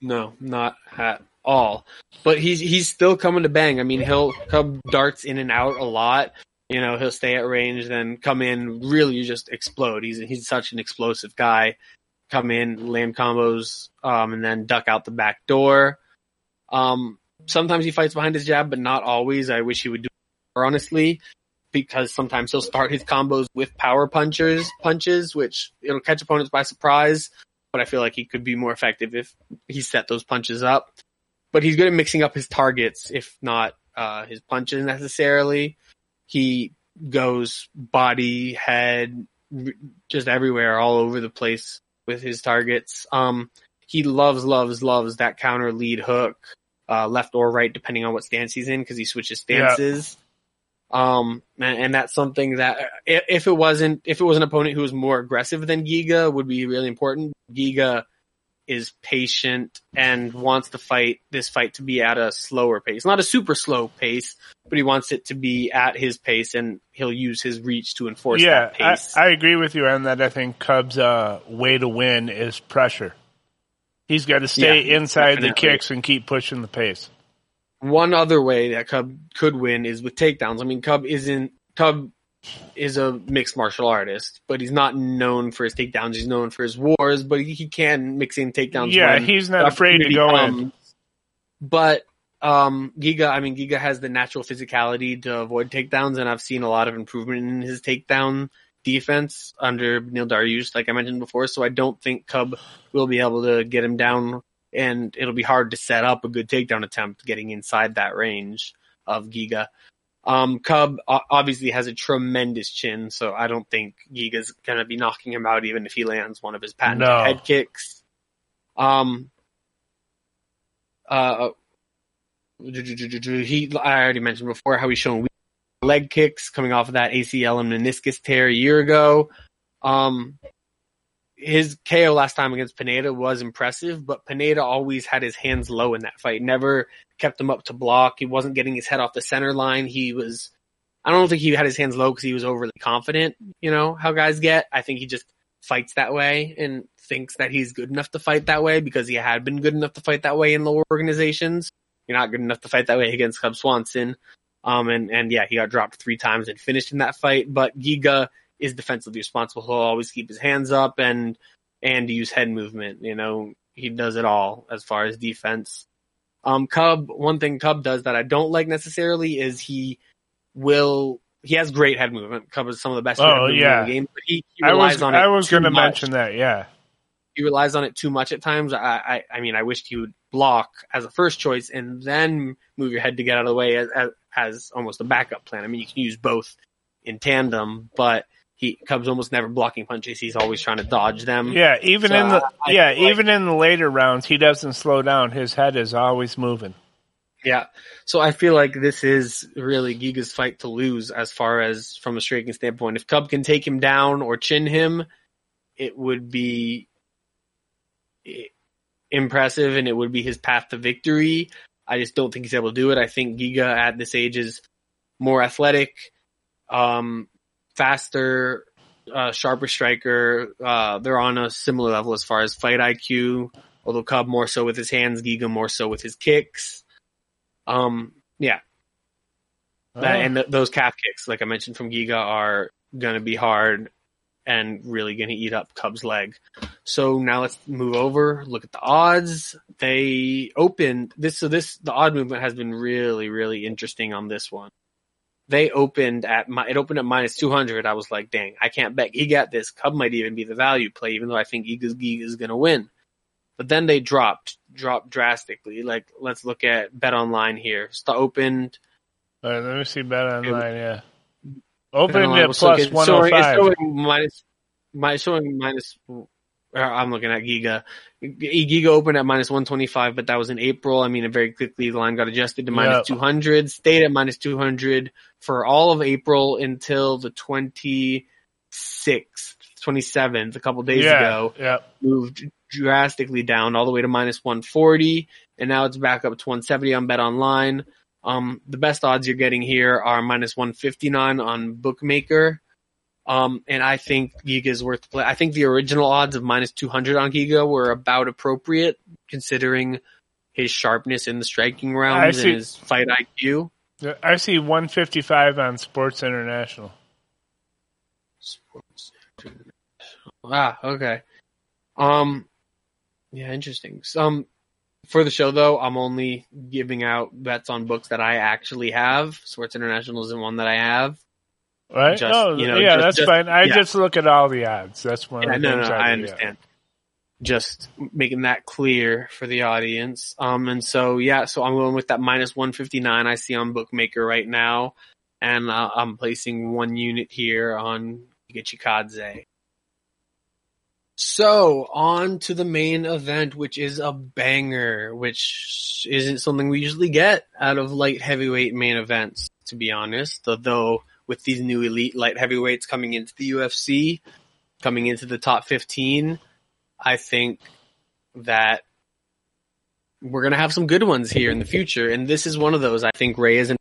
No, not at all. But he's he's still coming to bang. I mean, he'll come darts in and out a lot. You know, he'll stay at range, then come in, really just explode. He's he's such an explosive guy. Come in, land combos, um, and then duck out the back door. Um, sometimes he fights behind his jab, but not always. I wish he would do more honestly, because sometimes he'll start his combos with power punchers, punches, which it'll catch opponents by surprise. But I feel like he could be more effective if he set those punches up. But he's good at mixing up his targets, if not uh, his punches necessarily. He goes body, head, just everywhere, all over the place with his targets. Um, he loves, loves, loves that counter lead hook, uh, left or right, depending on what stance he's in, because he switches Yeah. stances. Um, and, and that's something that i- if it wasn't, if it was an opponent who was more aggressive than Giga would be really important. Giga is patient and wants to fight this fight to be at a slower pace, not a super slow pace, but he wants it to be at his pace and he'll use his reach to enforce yeah, that pace. I, I agree with you on that. I think Cubs' uh, way to win is pressure. He's got to stay Yeah, inside the kicks and keep pushing the pace. One other way that Cub could win is with takedowns. I mean, Cub isn't Cub is a mixed martial artist, but he's not known for his takedowns. He's known for his wars, but he, he can mix in takedowns. Yeah, he's not afraid to go in. But um, Giga, I mean, Giga has the natural physicality to avoid takedowns, and I've seen a lot of improvement in his takedown defense under Neil Dariush, like I mentioned before. So I don't think Cub will be able to get him down, and it'll be hard to set up a good takedown attempt getting inside that range of Giga. Um, Cub obviously has a tremendous chin, so I don't think Giga's gonna be knocking him out even if he lands one of his patented No. head kicks. Um, uh, he, I already mentioned before how he's shown leg kicks coming off of that ACL and meniscus tear a year ago. Um, his KO last time against Pineda was impressive, but Pineda always had his hands low in that fight. Never kept him up to block. He wasn't getting his head off the center line. He was, I don't think he had his hands low because he was overly confident. You know how guys get. I think he just fights that way and thinks that he's good enough to fight that way because he had been good enough to fight that way in lower organizations. You're not good enough to fight that way against Cub Swanson. Um, and, and yeah, he got dropped three times and finished in that fight, but Giga is defensively responsible. He'll always keep his hands up and, and use head movement. You know, he does it all as far as defense. Um, Cub, one thing Cub does that I don't like necessarily is he will, he has great head movement. Cub is some of the best Oh, head movement yeah. in the game, but he, he I relies was on it. I was going to mention that. Yeah, he relies on it too much at times. I, I, I mean, I wished he would block as a first choice and then move your head to get out of the way as, as, as almost a backup plan. I mean, you can use both in tandem, but he Cubs almost never blocking punches. He's always trying to dodge them. yeah. Even So in the yeah, like- even in the later rounds, he doesn't slow down. His head is always moving. Yeah. So I feel like this is really Giga's fight to lose as far as from a striking standpoint. If Cub can take him down or chin him, it would be impressive and it would be his path to victory. I just don't think he's able to do it. I think Giga at this age is more athletic, um, faster, uh, sharper striker. Uh, they're on a similar level as far as fight IQ, although Cub more so with his hands, Giga more so with his kicks. Um, yeah, that, Oh. and th- those calf kicks, like I mentioned from Giga, are gonna be hard and really gonna eat up Cub's leg. So now let's move over, look at the odds. They opened this, so this, the odd movement has been really, really interesting on this one. They opened at, mi- it opened at minus 200. I was like, dang, I can't bet Giga at this. Cub might even be the value play, even though I think Giga's is gonna win. But then they dropped, dropped drastically. Like, let's look at Bet Online here. St- opened, All right, let me see bet online. Yeah, Bet opened Online at plus looking- one showing- hundred it's five. showing minus, my showing minus. I'm looking at Giga. Giga opened at minus 125, but that was in April. I mean, it very quickly the line got adjusted to minus Yep. 200, stayed at minus 200 for all of April until the 26th, 27th, a couple days Yeah, ago. yeah. Moved drastically down all the way to minus 140, and now it's back up to 170 on Bet Online. Um, the best odds you're getting here are minus 159 on Bookmaker. Um, and I think Giga is worth the play. I think the original odds of minus 200 on Giga were about appropriate considering his sharpness in the striking rounds and his fight IQ. I see 155 on Sports Interaction. Sports Interaction. Ah, okay. Um, yeah, interesting. Um, for the show though, I'm only giving out bets on books that I actually have. Sports Interaction isn't one that I have. Right? Just, oh, you know, yeah, just, that's just, fine. I yeah. just look at all the odds. That's one. Yeah, no, no, I, I understand. Just making that clear for the audience. Um, and so yeah, so I'm going with that minus 159 I see on Bookmaker right now, and uh, I'm placing one unit here on Giga so on to the main event, which is a banger, which isn't something we usually get out of light heavyweight main events, to be honest. Although with these new elite light heavyweights coming into the UFC, coming into the top 15, I think that we're going to have some good ones here in the future. And this is one of those. I think Reyes and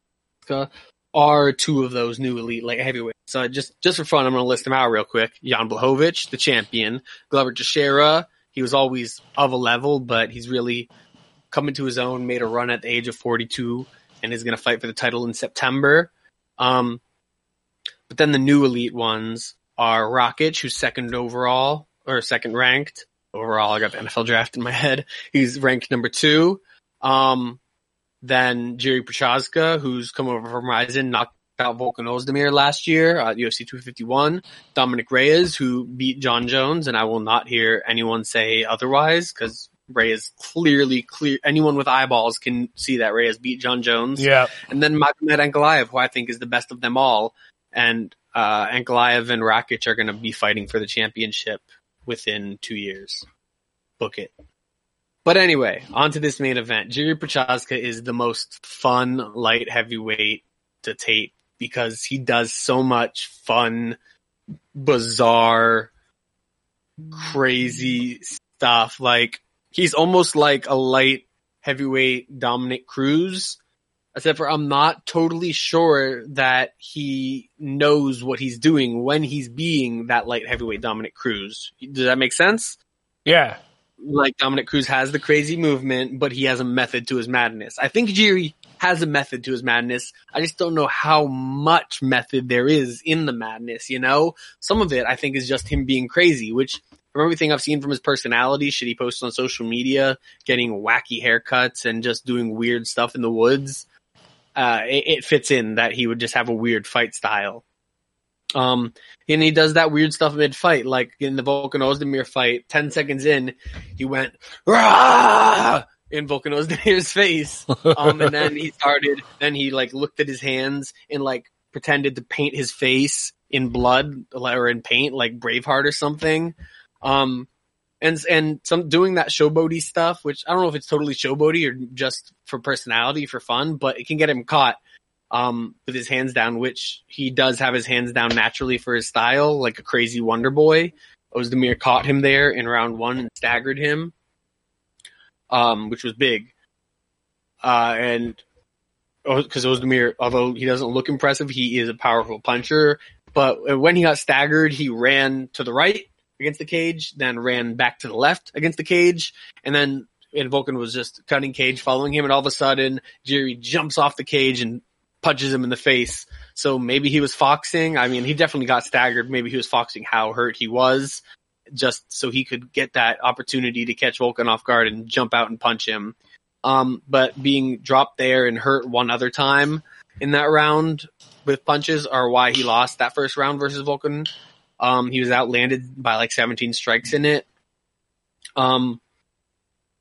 are two of those new elite light heavyweights. So just just for fun, I'm going to list them out real quick. Jan Blachowicz, the champion. Glover Teixeira, he was always of a level, but he's really coming to his own, made a run at the age of 42, and is going to fight for the title in September. Um, but then the new elite ones are Rakic, who's second overall, or second ranked overall. I got the NFL draft in my head. He's ranked number two. Um, then Jiri Prochazka, who's come over from Rizin, knocked out Volkan Ozdemir last year at UFC 251. Dominick Reyes, who beat Jon Jones, and I will not hear anyone say otherwise because Reyes clearly clear. Anyone with eyeballs can see that Reyes beat Jon Jones. Yeah. And then Magomed Ankalaev, who I think is the best of them all. And, uh, Ankalaev and Rakic are going to be fighting for the championship within two years. Book it. But anyway, on to this main event. Jiri Prochazka is the most fun light heavyweight to tape because he does so much fun, bizarre, crazy stuff. Like he's almost like a light heavyweight Dominick Cruz, except for I'm not totally sure that he knows what he's doing when he's being that light heavyweight Dominick Cruz. Does that make sense? Yeah like Dominick Cruz has the crazy movement, but he has a method to his madness. I think Jiri has a method to his madness. I just don't know how much method there is in the madness, you know? Some of it I think is just him being crazy, which from everything I've seen from his personality, shit he posts on social media, getting wacky haircuts and just doing weird stuff in the woods, uh, it, it fits in that he would just have a weird fight style. Um, and he does that weird stuff mid fight, like in the Volkan Ozdemir fight, 10 seconds in, he went, Rah! in Volkan Ozdemir's face. Um, and then he started, then he like looked at his hands and like pretended to paint his face in blood or in paint, like Braveheart or something. Um, and, and some doing that showboaty stuff, which I don't know if it's totally showboaty or just for personality, for fun, but it can get him caught um, with his hands down, which he does have his hands down naturally for his style, like a crazy Wonder Boy. Ozdemir caught him there in round one and staggered him, um, which was big. Uh, and because Ozdemir, although he doesn't look impressive, he is a powerful puncher. But when he got staggered, he ran to the right against the cage, then ran back to the left against the cage, and then and Volkan was just cutting cage, following him, and all of a sudden Jiri jumps off the cage and punches him in the face. So maybe he was foxing. I mean, he definitely got staggered. Maybe he was foxing how hurt he was just so he could get that opportunity to catch Volkan off guard and jump out and punch him. Um, but being dropped there and hurt one other time in that round with punches are why he lost that first round versus Volkan. Um, he was outlanded by like 17 strikes in it. Um,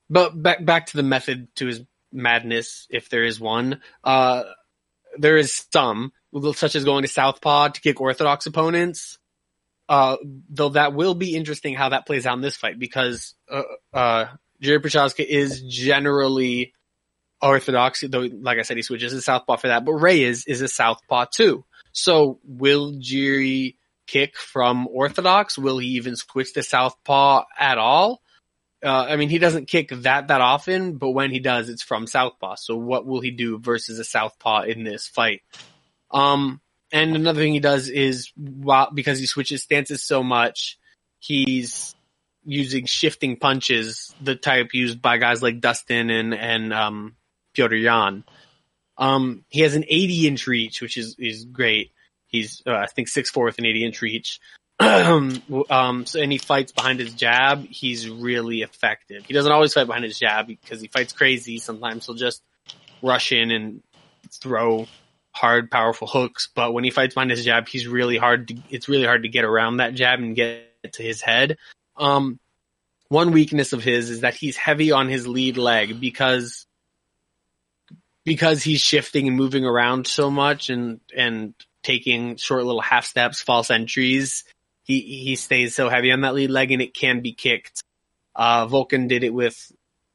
but back, back to the method to his madness, if there is one. Uh, there is some, such as going to Southpaw to kick orthodox opponents. Uh, though that will be interesting how that plays out in this fight because, uh, uh, Jiri Prochazka is generally orthodox, though, like I said, he switches to Southpaw for that, but Reyes is is a Southpaw too. So will Jiri kick from orthodox? Will he even switch to Southpaw at all? uh, I mean, he doesn't kick that that often, but when he does, it's from southpaw. So what will he do versus a southpaw in this fight? Um, and another thing he does is while because he switches stances so much, he's using shifting punches, the type used by guys like Dustin and and um, Petr Yan. Um, he has an 80 inch reach, which is is great. He's uh, I think six four with an 80 inch reach. um, so, and he fights behind his jab. He's really effective. He doesn't always fight behind his jab because he fights crazy. Sometimes he'll just rush in and throw hard, powerful hooks. But when he fights behind his jab, he's really hard to, it's really hard to get around that jab and get to his head. Um, one weakness of his is that he's heavy on his lead leg because, because he's shifting and moving around so much and, and taking short little half steps, false entries he he stays so heavy on that lead leg and it can be kicked. Uh, Volkan did it with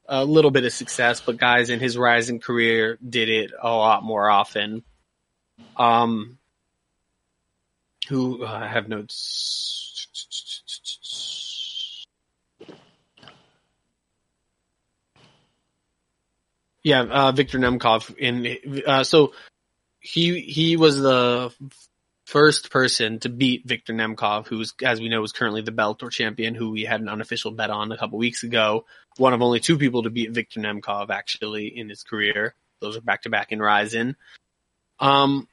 a little bit of success, but guys in his rising career did it a lot more often. Um, who uh, I have notes. Yeah, uh, Viktor Nemkov in uh, so he he was the first person to beat Victor Nemkov, who's, as we know, is currently the Bellator champion, who we had an unofficial bet on a couple weeks ago. One of only two people to beat Victor Nemkov actually in his career. Those are back to back in Rizin. Um,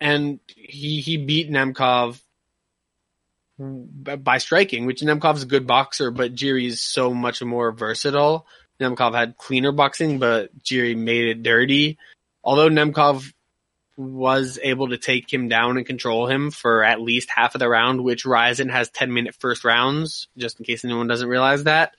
and he, he beat Nemkov by striking, which Nemkov's a good boxer, but Jiri's so much more versatile. Nemkov had cleaner boxing, but Jiri made it dirty. Although Nemkov was able to take him down and control him for at least half of the round, which Rizin has 10 minute first rounds, just in case anyone doesn't realize that.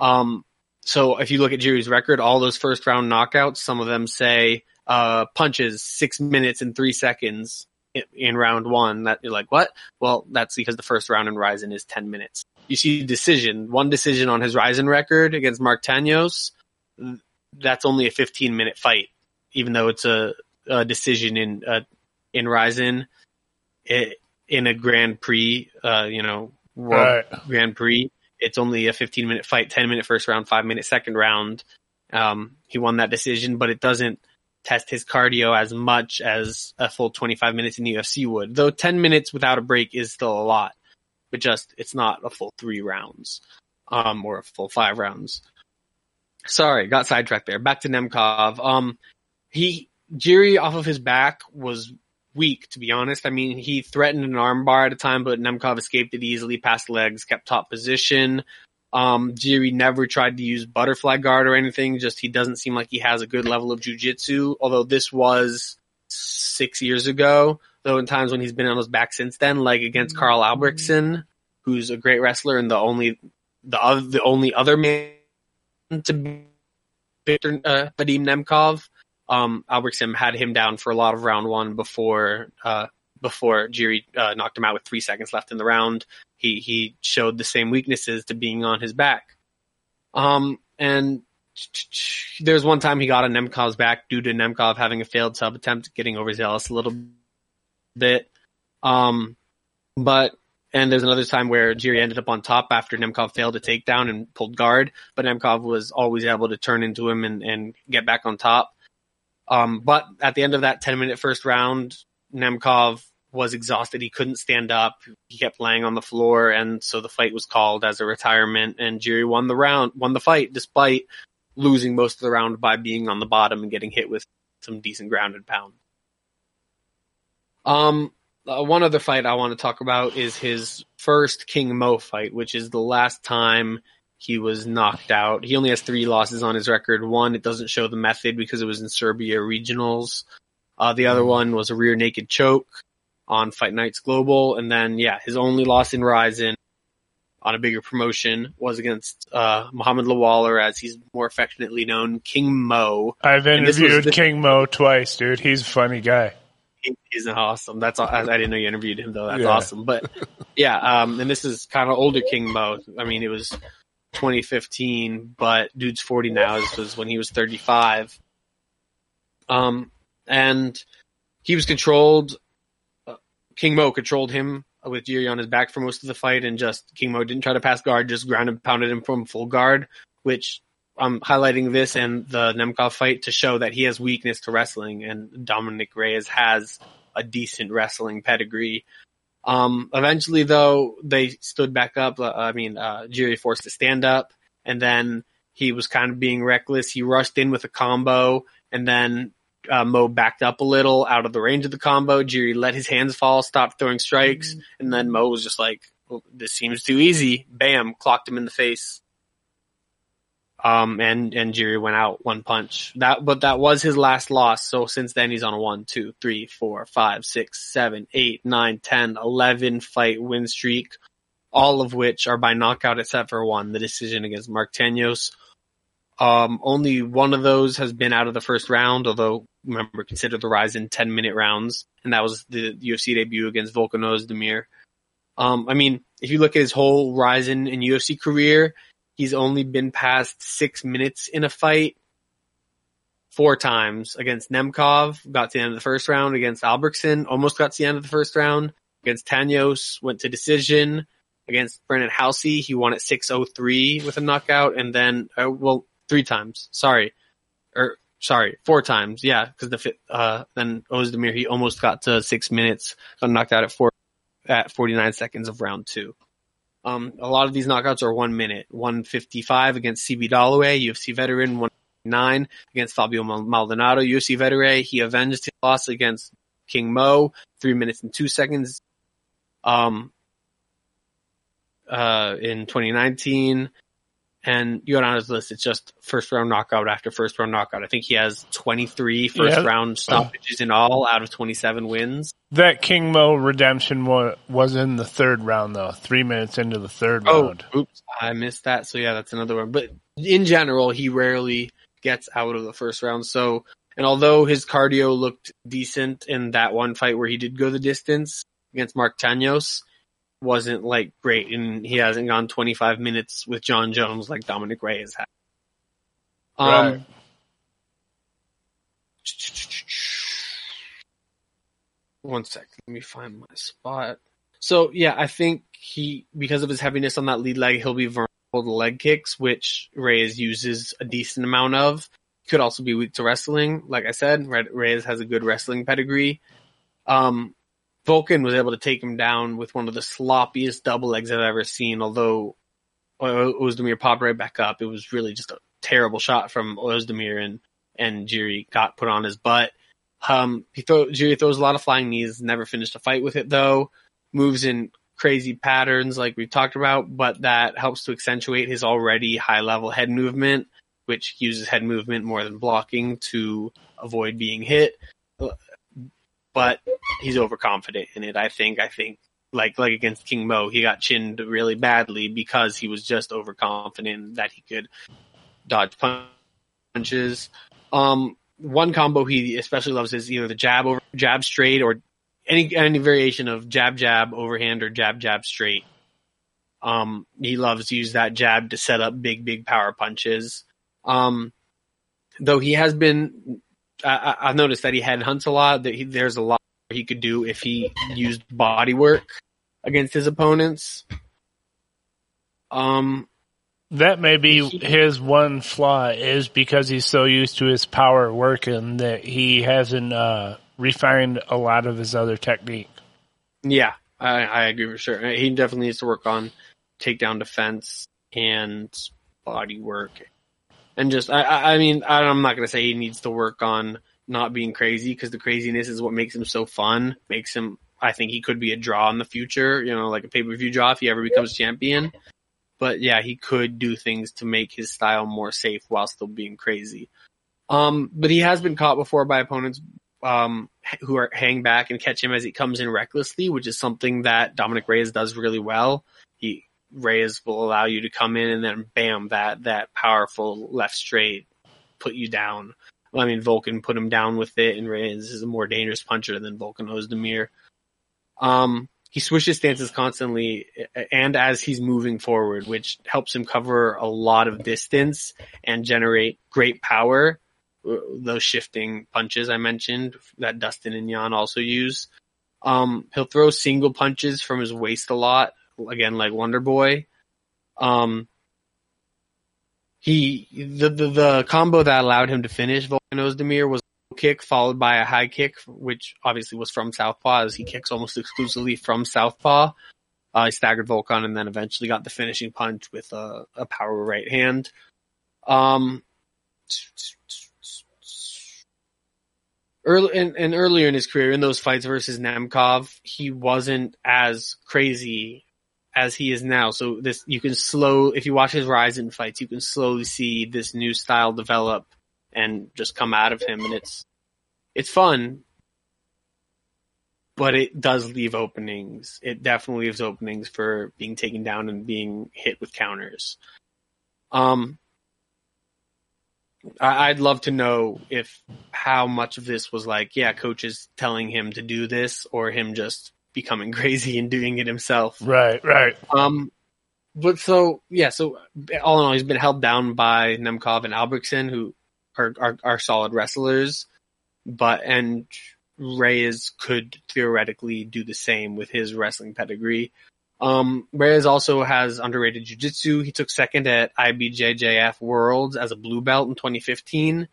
Um, so if you look at Jiri's record, all those first round knockouts, some of them say, uh, punches six minutes and three seconds in, in round one. That you're like, what? Well, that's because the first round in Rizin is 10 minutes. You see decision, one decision on his Rizin record against Mark Tanyos. That's only a 15 minute fight, even though it's a, uh, decision in uh, in Rizin it, in a Grand Prix, uh, you know, World right. Grand Prix. It's only a 15 minute fight, 10 minute first round, five minute second round. Um, he won that decision, but it doesn't test his cardio as much as a full 25 minutes in the UFC would. Though 10 minutes without a break is still a lot, but just it's not a full three rounds, um, or a full five rounds. Sorry, got sidetracked there. Back to Nemkov. Um, he Jiri off of his back was weak, to be honest. I mean, he threatened an armbar at a time, but Nemkov escaped it easily, past legs, kept top position. Um, Jiri never tried to use butterfly guard or anything, just he doesn't seem like he has a good level of jujitsu, although this was six years ago, though in times when he's been on his back since then, like against Karl Albrektsson, who's a great wrestler and the only, the other, the only other man to beat Victor, uh, Vadim Nemkov um, Albrektsson had him down for a lot of round one before, uh, before Jiri, uh, knocked him out with three seconds left in the round. He, he showed the same weaknesses to being on his back. Um, and there's one time he got on Nemkov's back due to Nemkov having a failed sub attempt, getting overzealous a little bit. Um, but and there's another time where Jiri ended up on top after Nemkov failed a takedown and pulled guard, but Nemkov was always able to turn into him and, and get back on top. Um, but at the end of that 10 minute first round, Nemkov was exhausted. He couldn't stand up. He kept laying on the floor. And so the fight was called as a retirement and Jiri won the round, won the fight despite losing most of the round by being on the bottom and getting hit with some decent grounded pound. Um, uh, one other fight I want to talk about is his first King Mo fight, which is the last time he was knocked out. He only has three losses on his record. One, it doesn't show the method because it was in Serbia regionals. Uh, the other mm-hmm. one was a rear naked choke on Fight Nights Global. And then, yeah, his only loss in Rizin on a bigger promotion was against, uh, Muhammad Lawalor, as he's more affectionately known, King Mo. I've interviewed the- King Mo twice, dude. He's a funny guy. He's awesome. That's I didn't know you interviewed him though. That's yeah. awesome. But yeah, um, and this is kind of older King Mo. I mean, it was 2015, but dude's 40 now. This was when he was 35. Um, and he was controlled. Uh, King Mo controlled him with Jiri on his back for most of the fight, and just King Mo didn't try to pass guard, just ground and pounded him from full guard, which I'm highlighting this and the Nemkov fight to show that he has weakness to wrestling, and Dominick Reyes has a decent wrestling pedigree. Um, eventually, though, they stood back up. Uh, I mean, uh, Jiri forced to stand up, and then he was kind of being reckless. He rushed in with a combo, and then uh, Mo backed up a little out of the range of the combo. Jiri let his hands fall, stopped throwing strikes, mm-hmm. and then Mo was just like, well, "This seems too easy." Bam, clocked him in the face. Um, and, and Jiri went out one punch. That, but that was his last loss. So since then he's on a one, two, three, four, five, six, seven, eight, nine, ten, eleven fight win streak, all of which are by knockout except for one, the decision against Mark Tanyos. Um, only one of those has been out of the first round, although remember, consider the Rizin 10 minute rounds. And that was the UFC debut against Volkan Ozdemir. Um, I mean, if you look at his whole Rizin and UFC career, He's only been past six minutes in a fight four times against Nemkov, got to the end of the first round against Albrektsson, almost got to the end of the first round against Tanyos, went to decision against Brandon Halsey. He won at 603 with a knockout and then, uh, well, three times. Sorry. Or, sorry, four times. Yeah. Cause the, uh, then Ozdemir, he almost got to six minutes, got knocked out at four, at 49 seconds of round two. Um, a lot of these knockouts are one minute. 155 against CB Dollaway, UFC veteran. 109 against Fabio Maldonado, UFC veteran. He avenged his loss against King Mo, three minutes and two seconds. Um, uh, in 2019. And you on his list, it's just first round knockout after first round knockout. I think he has 23 first yeah. round oh. stoppages in all out of 27 wins. That King Mo redemption was, was in the third round though, three minutes into the third oh, round. Oops, I missed that. So yeah, that's another one. But in general, he rarely gets out of the first round. So, and although his cardio looked decent in that one fight where he did go the distance against Mark Tanyos, wasn't like great and he hasn't gone 25 minutes with Jon Jones like Dominick Reyes had. Um, right. One sec. Let me find my spot. So yeah, I think he, because of his heaviness on that lead leg, he'll be vulnerable to leg kicks, which Reyes uses a decent amount of. Could also be weak to wrestling. Like I said, Reyes has a good wrestling pedigree. Um, Volkan was able to take him down with one of the sloppiest double legs I've ever seen. Although Ozdemir popped right back up, it was really just a terrible shot from Ozdemir, and and Jiri got put on his butt. Um, he throw Jiri throws a lot of flying knees. Never finished a fight with it though. Moves in crazy patterns like we've talked about, but that helps to accentuate his already high level head movement, which uses head movement more than blocking to avoid being hit but he's overconfident in it. I think. I think like like against King Mo, he got chinned really badly because he was just overconfident that he could dodge punches. Um, one combo he especially loves is either the jab over jab straight or any any variation of jab jab overhand or jab jab straight. Um, he loves to use that jab to set up big big power punches. Um, though he has been I, have noticed that he head hunts a lot. That he, there's a lot he could do if he used body work against his opponents. Um, that may be his one flaw is because he's so used to his power working that he hasn't uh, refined a lot of his other technique. Yeah, I, I agree for sure. He definitely needs to work on takedown defense and body work and just I, I mean I'm not gonna say he needs to work on not being crazy because the craziness is what makes him so fun. Makes him I think he could be a draw in the future. You know, like a pay per view draw if he ever becomes champion. But yeah, he could do things to make his style more safe while still being crazy. Um, but he has been caught before by opponents um, who are hang back and catch him as he comes in recklessly, which is something that Dominick Reyes does really well. Reyes will allow you to come in and then bam, that, that powerful left straight put you down. Well, I mean, Volkan put him down with it and Reyes is a more dangerous puncher than Volkan Ozdemir. Um, he switches stances constantly and as he's moving forward, which helps him cover a lot of distance and generate great power. Those shifting punches I mentioned that Dustin and Yan also use. Um, he'll throw single punches from his waist a lot, again like Wonder Boy. Um, he the, the the combo that allowed him to finish Volkan Demir was a kick followed by a high kick, which obviously was from southpaw, as he kicks almost exclusively from southpaw. Uh, he staggered Volkan and then eventually got the finishing punch with a, a power right hand. Um, early and, and earlier in his career, in those fights versus Nemkov, he wasn't as crazy as he is now. So this, you can slow, if you watch his rise in fights, you can slowly see this new style develop and just come out of him. And it's, it's fun, but it does leave openings. It definitely leaves openings for being taken down and being hit with counters. Um, I'd love to know if how much of this was like, yeah, coaches telling him to do this or him just becoming crazy and doing it himself. Right, right. Um, but so yeah, so all in all, he's been held down by Nemkov and Albrechtsen, who are, are are solid wrestlers, but and Reyes could theoretically do the same with his wrestling pedigree. Um, Reyes also has underrated jiu-jitsu. He took second at IBJJF Worlds as a blue belt in 2015.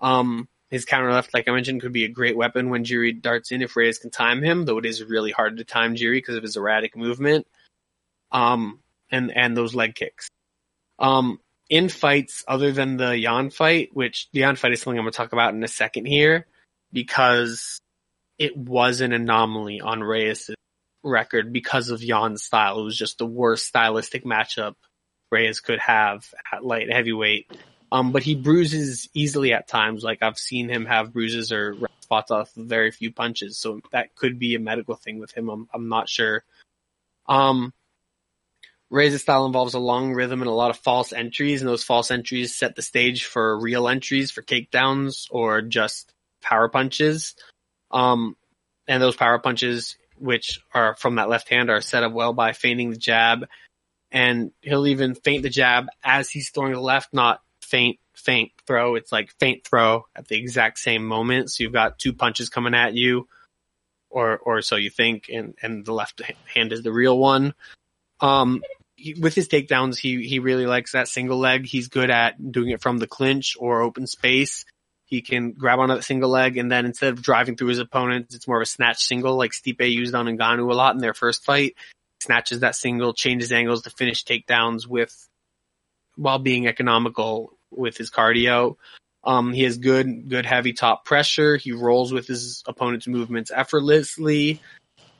Um, his counter left, like I mentioned, could be a great weapon when Jiri darts in if Reyes can time him, though it is really hard to time Jiri because of his erratic movement. Um, and, and those leg kicks. Um, in fights other than the Jan fight, which the Jan fight is something I'm going to talk about in a second here, because it was an anomaly on Reyes' record because of Jan's style. It was just the worst stylistic matchup Reyes could have at light heavyweight. Um, but he bruises easily at times. Like I've seen him have bruises or spots off very few punches. So that could be a medical thing with him. I'm, I'm not sure. Um, Reyes' style involves a long rhythm and a lot of false entries, and those false entries set the stage for real entries for takedowns or just power punches. Um, and those power punches, which are from that left hand, are set up well by feinting the jab. And he'll even feint the jab as he's throwing the left, not feint, faint throw. It's like faint throw at the exact same moment. So you've got two punches coming at you, or or so you think, and and the left hand is the real one. Um, he, with his takedowns, he he really likes that single leg. He's good at doing it from the clinch or open space. He can grab onto that single leg and then instead of driving through his opponents, it's more of a snatch single like Stipe used on Ngannou a lot in their first fight. Snatches that single, changes angles to finish takedowns with, while being economical with his cardio. Um, he has good, good heavy top pressure. He rolls with his opponent's movements effortlessly.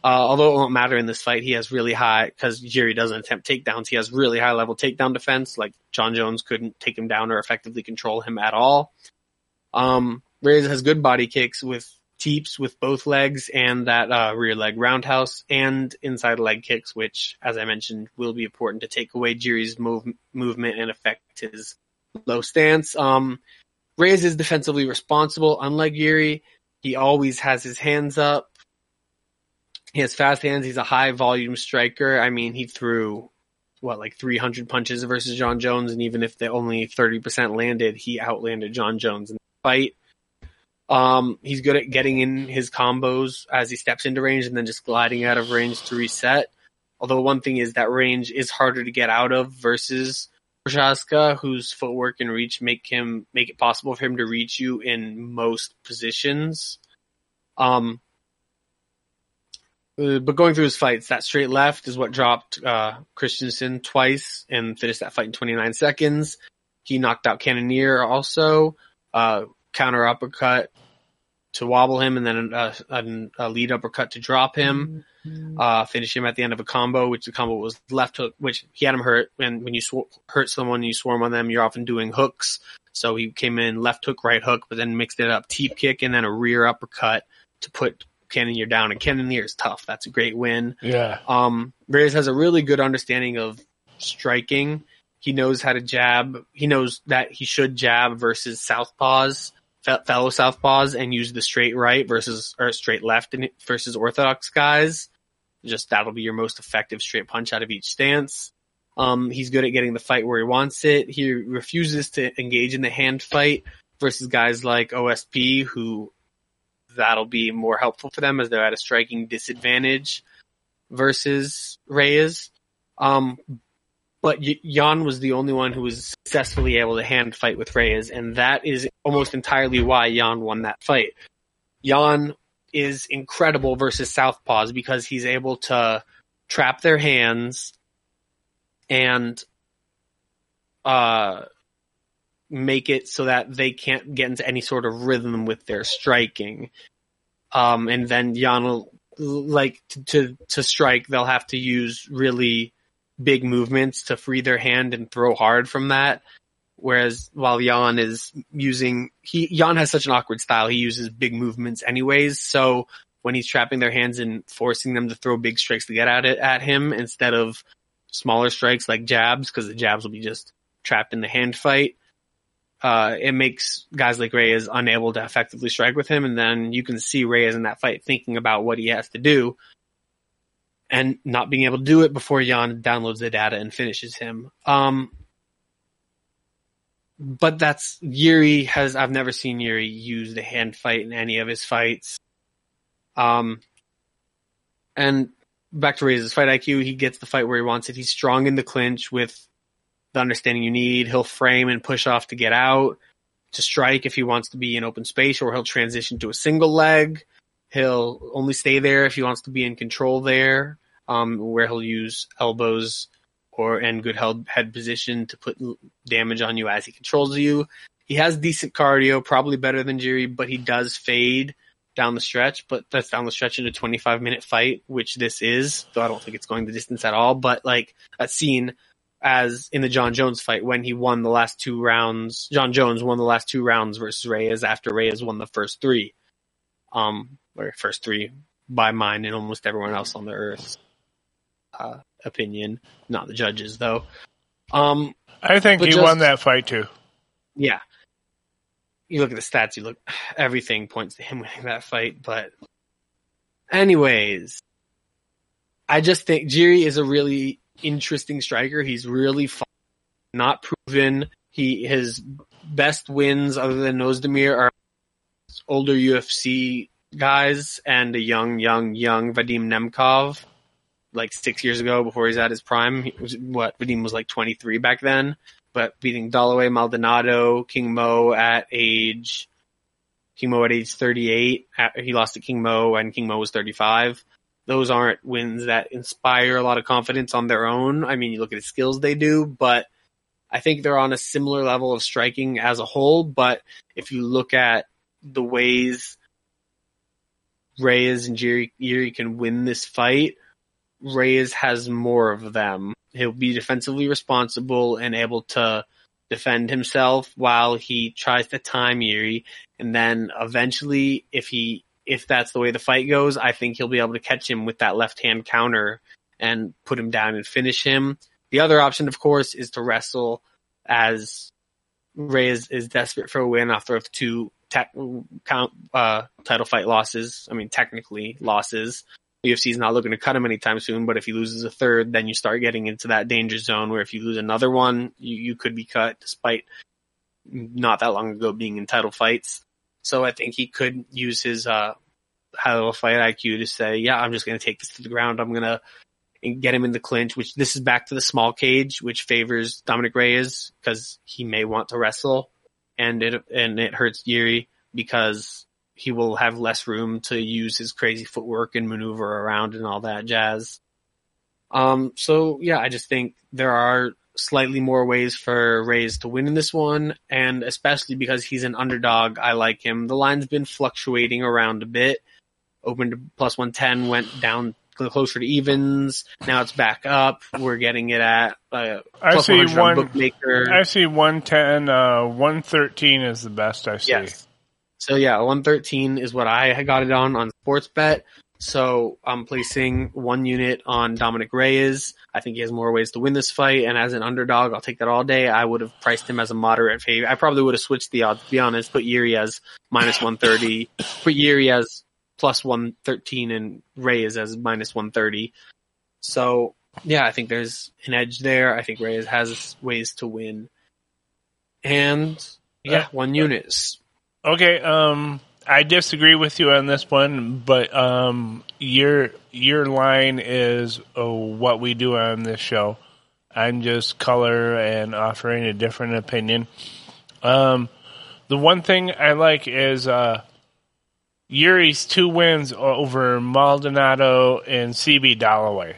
Uh, although it won't matter in this fight, he has really high, cause Jiri doesn't attempt takedowns, he has really high level takedown defense, like John Jones couldn't take him down or effectively control him at all. Um, Reyes has good body kicks with teeps with both legs and that uh, rear leg roundhouse and inside leg kicks, which, as I mentioned, will be important to take away Jiri's move, movement and affect his low stance. Um, Reyes is defensively responsible. Unlike Jiri, he always has his hands up. He has fast hands. He's a high volume striker. I mean, he threw what like 300 punches versus John Jones, and even if they only 30% landed, he outlanded John Jones in the fight. Um, he's good at getting in his combos as he steps into range and then just gliding out of range to reset. Although one thing is that range is harder to get out of versus Prochazka, whose footwork and reach make him make it possible for him to reach you in most positions. Um, uh, but going through his fights, that straight left is what dropped uh, Christensen twice and finished that fight in 29 seconds. He knocked out Cannonier also. Uh, counter uppercut to wobble him, and then a, a, a lead uppercut to drop him. Mm-hmm. Uh, finish him at the end of a combo, which the combo was left hook, which he had him hurt. And when you sw- hurt someone, you swarm on them, you're often doing hooks. So he came in left hook, right hook, but then mixed it up, teep kick, and then a rear uppercut to put Cannonier down. And Cannonier is tough. That's a great win. Yeah. Um, Reyes has a really good understanding of striking. He knows how to jab. He knows that he should jab versus southpaws fellow southpaws and use the straight right versus or straight left versus orthodox guys. Just that'll be your most effective straight punch out of each stance. Um, he's good at getting the fight where he wants it. He refuses to engage in the hand fight versus guys like OSP who that'll be more helpful for them as they're at a striking disadvantage versus Reyes. Um, but Jan was the only one who was successfully able to hand fight with Reyes, and that is almost entirely why Jan won that fight. Jan is incredible versus Southpaws because he's able to trap their hands and uh make it so that they can't get into any sort of rhythm with their striking. Um, and then Jan will, like to, to, to strike, they'll have to use really big movements to free their hand and throw hard from that. Whereas while Jan is using, he, Jan has such an awkward style, he uses big movements anyways. So when he's trapping their hands and forcing them to throw big strikes to get at it at him instead of smaller strikes like jabs, because the jabs will be just trapped in the hand fight uh, it makes guys like Reyes unable to effectively strike with him. And then you can see Reyes in that fight thinking about what he has to do and not being able to do it before Jan downloads the data and finishes him. Um, but that's Yuri has, I've never seen Yuri use the hand fight in any of his fights. Um, and back to Reyes' fight IQ, he gets the fight where he wants it. He's strong in the clinch with the understanding you need. He'll frame and push off to get out, to strike if he wants to be in open space, or he'll transition to a single leg. He'll only stay there if he wants to be in control there, um, where he'll use elbows or and good head position to put damage on you as he controls you. He has decent cardio, probably better than Jiri, but he does fade down the stretch, but that's down the stretch in a 25 minute fight, which this is, though I don't think it's going the distance at all, but like a scene as in the John Jones fight when he won the last two rounds. John Jones won the last two rounds versus Reyes after Reyes won the first three. Um, or first three by mine and almost everyone else on the earth. Uh, opinion, not the judges though. Um, I think he just, won that fight too. Yeah. You look at the stats, you look, everything points to him winning that fight, but anyways, I just think Jiri is a really interesting striker. He's really fun, not proven. He his best wins other than Ozdemir are older UFC guys and a young, young, young Vadim Nemkov, like six years ago before he's at his prime. He was, what Vadim was like 23 back then, but beating Dollaway, Maldonado, King Mo at age King Mo at age 38. He lost to King Mo and King Mo was 35 those aren't wins that inspire a lot of confidence on their own. I mean, you look at the skills they do, but I think they're on a similar level of striking as a whole. But if you look at the ways Reyes and Jiri can win this fight, Reyes has more of them. He'll be defensively responsible and able to defend himself while he tries to time Yuri. And then eventually, if he if that's the way the fight goes, I think he'll be able to catch him with that left hand counter and put him down and finish him. The other option, of course, is to wrestle as Reyes is, desperate for a win after two count, uh, title fight losses. I mean, technically losses. UFC is not looking to cut him anytime soon, but if he loses a third, then you start getting into that danger zone where if you lose another one, you, you could be cut despite not that long ago being in title fights. So I think he could use his uh, high level fight IQ to say, yeah, I'm just going to take this to the ground. I'm going to get him in the clinch, which this is back to the small cage, which favors Dominic Reyes because he may want to wrestle and it, and it hurts Yuri because he will have less room to use his crazy footwork and maneuver around and all that jazz. Um, so yeah, I just think there are slightly more ways for Reyes to win in this one, and especially because he's an underdog, I like him. The line's been fluctuating around a bit. Opened plus 110, went down closer to evens. Now it's back up. We're getting it at uh, I see one bookmaker. I see 110. Uh, 113 is the best I see. Yes. So yeah, 113 is what I got it on on Sportsbet. So I'm placing one unit on Dominic Reyes. I think he has more ways to win this fight, and as an underdog, I'll take that all day. I would have priced him as a moderate favorite. I probably would have switched the odds, to be honest. Put Yuri as minus 130, put Yuri as plus 113, and Reyes as minus 130. So yeah, I think there's an edge there. I think Reyes has ways to win. And yeah, one unit. Okay, um, I disagree with you on this one, but um, your your line is uh, what we do on this show. I'm just color and offering a different opinion. Um, the one thing I like is uh, Yuri's two wins over Maldonado and CB Dollaway.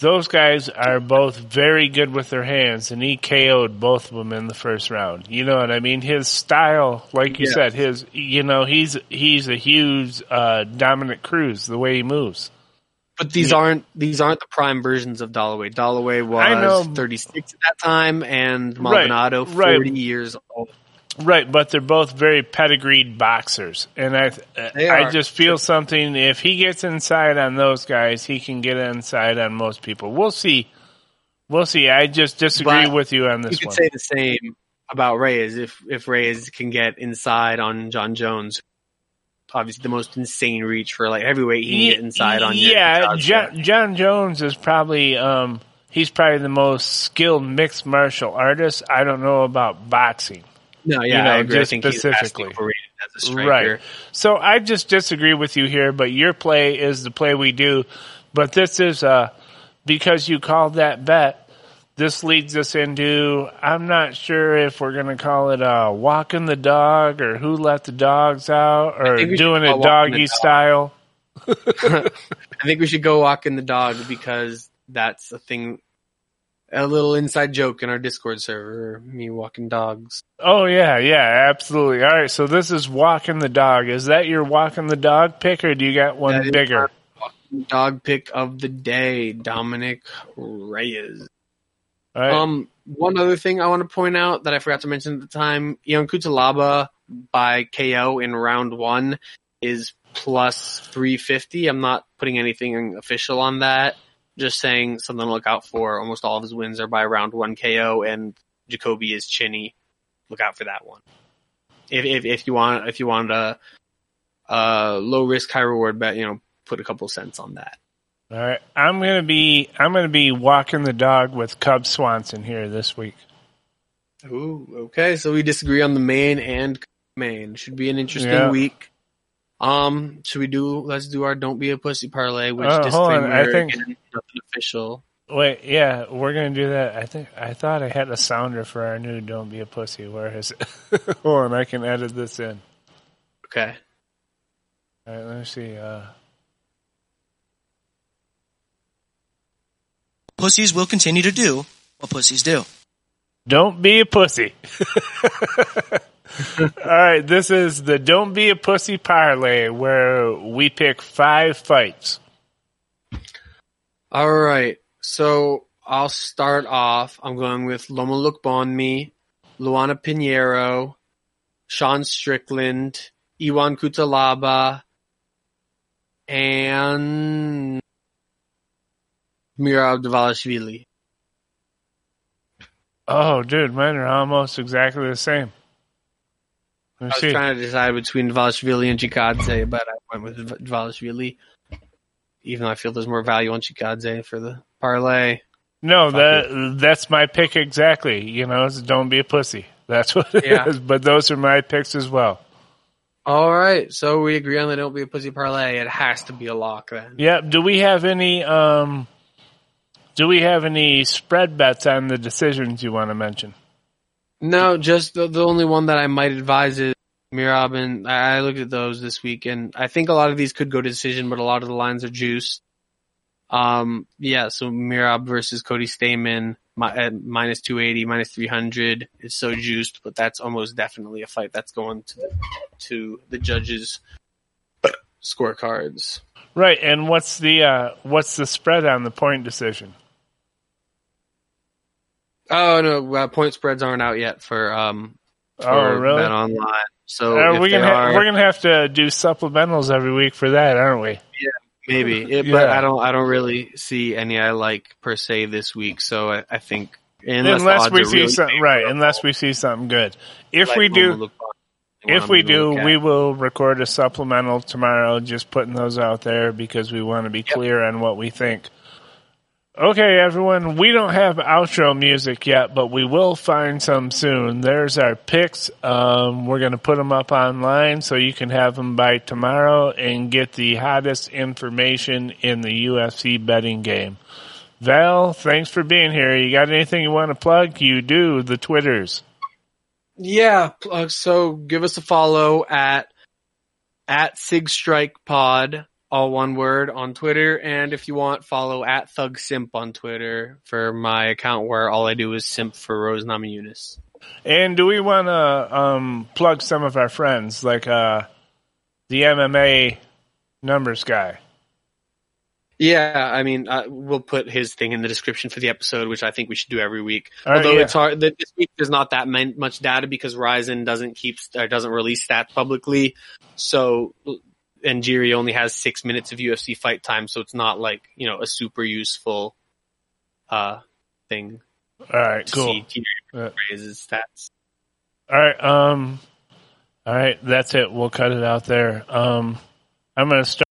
Those guys are both very good with their hands, and he KO'd both of them in the first round. You know what I mean? His style, like you Yeah. said, his you know he's he's a huge uh, Dominick Cruz the way he moves. But these Yeah. aren't these aren't the prime versions of Dollaway. Dollaway was 36 at that time, and Maldonado right. 40 years old. Right, but they're both very pedigreed boxers, and I I just feel something. If he gets inside on those guys, he can get inside on most people. We'll see. We'll see. I just disagree But with you on this. You could one. say the same about Reyes if if Reyes can get inside on John Jones. Obviously, the most insane reach for like heavyweight. He can get inside on. Yeah, John, John Jones is probably um, he's probably the most skilled mixed martial artist. I don't know about boxing. No, yeah, you know, I agree. Just think specifically. vastly as a. Right. So I just disagree with you here, but your play is the play we do. But this is uh because you called that bet. This leads us into I'm not sure if we're going to call it uh walking the dog or who let the dogs out or think we should doing it doggy dog. style. I think we should go walking the dog because that's a thing. A little inside joke in our Discord server. Me walking dogs. Oh yeah, yeah, absolutely. All right, so this is walking the dog. Is that your walking the dog pick or do you got one That bigger? Dog pick of the day, Dominic Reyes. Right. Um, one other thing I want to point out that I forgot to mention at the time, Ion Cutelaba by KO in round one is plus 350. I'm not putting anything official on that. Just saying something to look out for. Almost all of his wins are by round one KO and Jacoby is chinny. Look out for that one. If, if, if you want, if you want a, a low risk, high reward bet, you know, put a couple cents on that. All right. I'm going to be I'm going to be walking the dog with Cub Swanson here this week. Ooh, okay. So we disagree on the main and main. Should be an interesting Yeah. week. Um, should we do? Let's do our "Don't Be a Pussy" parlay. Which Uh, hold on, disclaimer? I think- official. Wait, yeah, we're going to do that. I think I thought I had a sounder for our new "Don't Be a Pussy." Where is it? Hold on, I can edit this in. Okay. All right, let me see. Uh, Pussies will continue to do what pussies do. Don't be a pussy. All right, this is the Don't Be a Pussy parlay where we pick five fights. All right. So I'll start off. I'm going with Loma Lookboonmee, Luana Pinheiro, Sean Strickland, Ion Cutelaba, and Merab Dvalishvili. Oh, dude, mine are almost exactly the same. Let I was trying to decide between Dvalishvili and Chikadze, but I went with Dvalishvili. Even though I feel there's more value on Chikadze for the parlay. No, that that's my pick exactly. You know, it's don't be a pussy. That's what it is. Yeah. But those are my picks as well. All right, so we agree on the don't be a pussy parlay. It has to be a lock then. Yeah. Do we have any? um Do we have any spread bets on the decisions you want to mention? No, just the, the only one that I might advise is Merab, and I looked at those this week, and I think a lot of these could go to decision, but a lot of the lines are juiced. Um, yeah, so Merab versus Cody Stamann at minus 280, minus 300 is so juiced, but that's almost definitely a fight that's going to the, to the judges' scorecards. Right. And what's the uh what's the spread on the point decision? Oh no, uh, point spreads aren't out yet for um for Oh, really? Bet online. So Uh, we're gonna ha- are, we're gonna have to do supplementals every week for that, aren't we? Yeah, maybe, it, but I don't I don't really see any I like per se this week. So I, I think unless, Unless, we see really something right, unless we see something good. If like we do, if we do, we will record a supplemental tomorrow. Just putting those out there because we want to be clear on what we think. Okay, everyone, we don't have outro music yet, but we will find some soon. There's our picks. Um, we're going to put them up online so you can have them by tomorrow and get the hottest information in the UFC betting game. Val, thanks for being here. You got anything you want to plug? You do, the Twitters. Yeah, uh, so give us a follow at at Sig Strike Pod, all one word on Twitter, and if you want, follow at Thug Simp on Twitter for my account where all I do is simp for Rose Namajunas. And do we want to um, plug some of our friends, like uh, the MMA numbers guy? Yeah, I mean, uh, we'll put his thing in the description for the episode, which I think we should do every week. All right, Although yeah. it's hard, th- this week there's not that man- much data because Rizin doesn't keep uh, doesn't release stats publicly. So, and Jiri only has six minutes of UFC fight time, so it's not like you know a super useful uh thing All right, cool. Yeah. Ray's stats. All right, um, all right, that's it. We'll cut it out there. Um, I'm going to start.